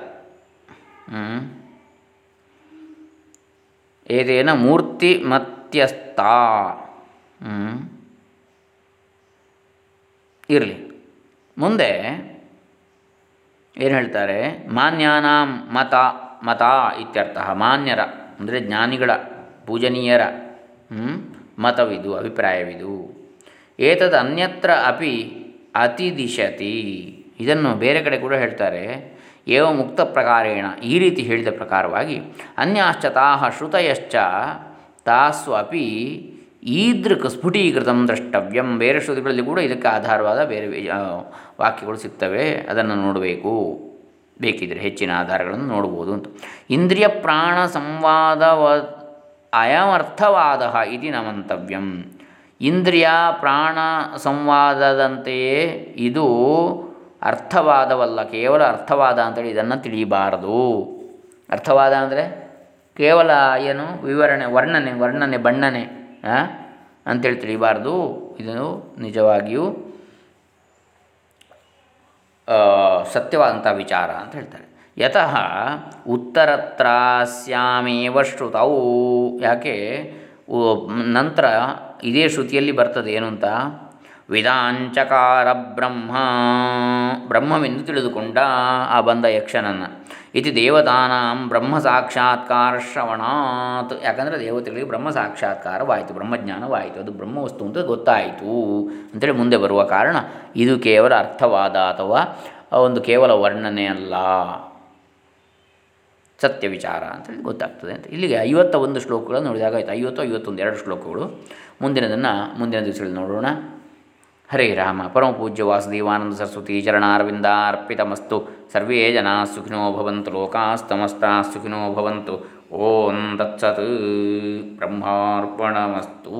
ಏತೇನ ಮೂರ್ತಿ ಮತ್ಯಸ್ಥ ಇರಲಿ. ಮುಂದೆ ಏನು ಹೇಳ್ತಾರೆ? ಮಾನ್ಯಾನಾಂ ಮತ ಮತ ಇತ್ಯರ್ಥ ಮಾನ್ಯರ, ಅಂದರೆ ಜ್ಞಾನಿಗಳ, ಪೂಜನೀಯರ ಮತವಿದು, ಅಭಿಪ್ರಾಯವಿದು. ಏತದ ಅನ್ಯತ್ರ ಅಪಿ ಅತಿದಿಶತಿ. ಇದನ್ನು ಬೇರೆ ಕಡೆ ಕೂಡ ಹೇಳ್ತಾರೆ. ಏವ ಮುಕ್ತ ಪ್ರಕಾರೇಣ, ಈ ರೀತಿ ಹೇಳಿದ ಪ್ರಕಾರವಾಗಿ, ಅನ್ಯಾಶ್ಚ ತಾಹ ಶ್ರುತಯಶ್ಚ ತಾಸು ಅಪಿ ಈದೃಕ್ ಸ್ಫುಟೀಕೃತಂ ದ್ರಷ್ಟವ್ಯಂ. ಬೇರೆ ಶ್ರುತಿಗಳಲ್ಲಿ ಕೂಡ ಇದಕ್ಕೆ ಆಧಾರವಾದ ಬೇರೆ ವಾಕ್ಯಗಳು ಸಿಗ್ತವೆ. ಅದನ್ನು ನೋಡಬೇಕು. ಬೇಕಿದ್ರೆ ಹೆಚ್ಚಿನ ಆಧಾರಗಳನ್ನು ನೋಡ್ಬೋದು ಅಂತ. ಇಂದ್ರಿಯ ಪ್ರಾಣ ಸಂವಾದ ಅಯಮರ್ಥವಾದ ಇದು ನಮಂತವ್ಯಂ ಮಂತವ್ಯಂ. ಇಂದ್ರಿಯ ಪ್ರಾಣ ಸಂವಾದದಂತೆಯೇ ಇದು ಅರ್ಥವಾದವಲ್ಲ. ಕೇವಲ ಅರ್ಥವಾದ ಅಂತೇಳಿ ಇದನ್ನು ತಿಳಿಯಬಾರದು. ಅರ್ಥವಾದ ಅಂದರೆ ಕೇವಲ ಏನು? ವಿವರಣೆ, ವರ್ಣನೆ ವರ್ಣನೆ, ಬಣ್ಣನೆ. ಅಂತೇಳಿ ತಿಳಿಬಾರ್ದು ಇದನ್ನು ನಿಜವಾಗಿಯೂ ಸತ್ಯವಾದಂಥ ವಿಚಾರ ಅಂತ ಹೇಳ್ತಾರೆ. ಯತಃ ಉತ್ತರತ್ರಾಸ್ಯಾಮೇವ ಶ್ರುತವು ಯಾಕೆ? ನಂತರ ಇದೇ ಶ್ರುತಿಯಲ್ಲಿ ಬರ್ತದೆ ಏನು ಅಂತ? ವಿದಾಂಚಕಾರ ಬ್ರಹ್ಮ. ಬ್ರಹ್ಮವೆಂದು ತಿಳಿದುಕೊಂಡ ಆ ಬಂದ ಯಕ್ಷನನ್ನು. ಇತಿ ದೇವತಾನಾಂ ಬ್ರಹ್ಮ ಸಾಕ್ಷಾತ್ಕಾರ ಶ್ರವಣಾತ್. ಯಾಕಂದರೆ ದೇವತೆಗಳಿಗೆ ಬ್ರಹ್ಮ ಸಾಕ್ಷಾತ್ಕಾರವಾಯಿತು ಬ್ರಹ್ಮಜ್ಞಾನವಾಯಿತು, ಅದು ಬ್ರಹ್ಮವಸ್ತು ಅಂತ ಗೊತ್ತಾಯಿತು ಅಂತೇಳಿ ಮುಂದೆ ಬರುವ ಕಾರಣ ಇದು ಕೇವಲ ಅರ್ಥವಾದ ಅಥವಾ ಒಂದು ಕೇವಲ ವರ್ಣನೆ ಅಲ್ಲ. ಸತ್ಯ ವಿಚಾರ ಅಂತೇಳಿ ಗೊತ್ತಾಗ್ತದೆ ಅಂತ. ಇಲ್ಲಿಗೆ ಐವತ್ತ ಒಂದು ಶ್ಲೋಕಗಳನ್ನು ನೋಡಿದಾಗ ಆಯಿತು, ಐವತ್ತು, ಐವತ್ತೊಂದು, ಎರಡು ಶ್ಲೋಕಗಳು. ಮುಂದಿನದನ್ನು, ಮುಂದಿನ ದಿವಸಗಳಲ್ಲಿ ನೋಡೋಣ. ಹರೇ ರಾಮ ಪರಮಪೂಜ್ಯ ವಾಸುದೇವಾನಂದ ಸರಸ್ವತಿ ಚರಣಾರವಿಂದಾರ್ಪಿತಮಸ್ತು ಸರ್ವೇ ಜನ ಸುಖಿನೋ ಭವಂತು ಲೋಕಾಸ್ತಮಸ್ತಾ ಸುಖಿನೋ ಭವಂತು ಓಂ ತತ್ಸತ್ ಬ್ರಹ್ಮಾರ್ಪಣಮಸ್ತು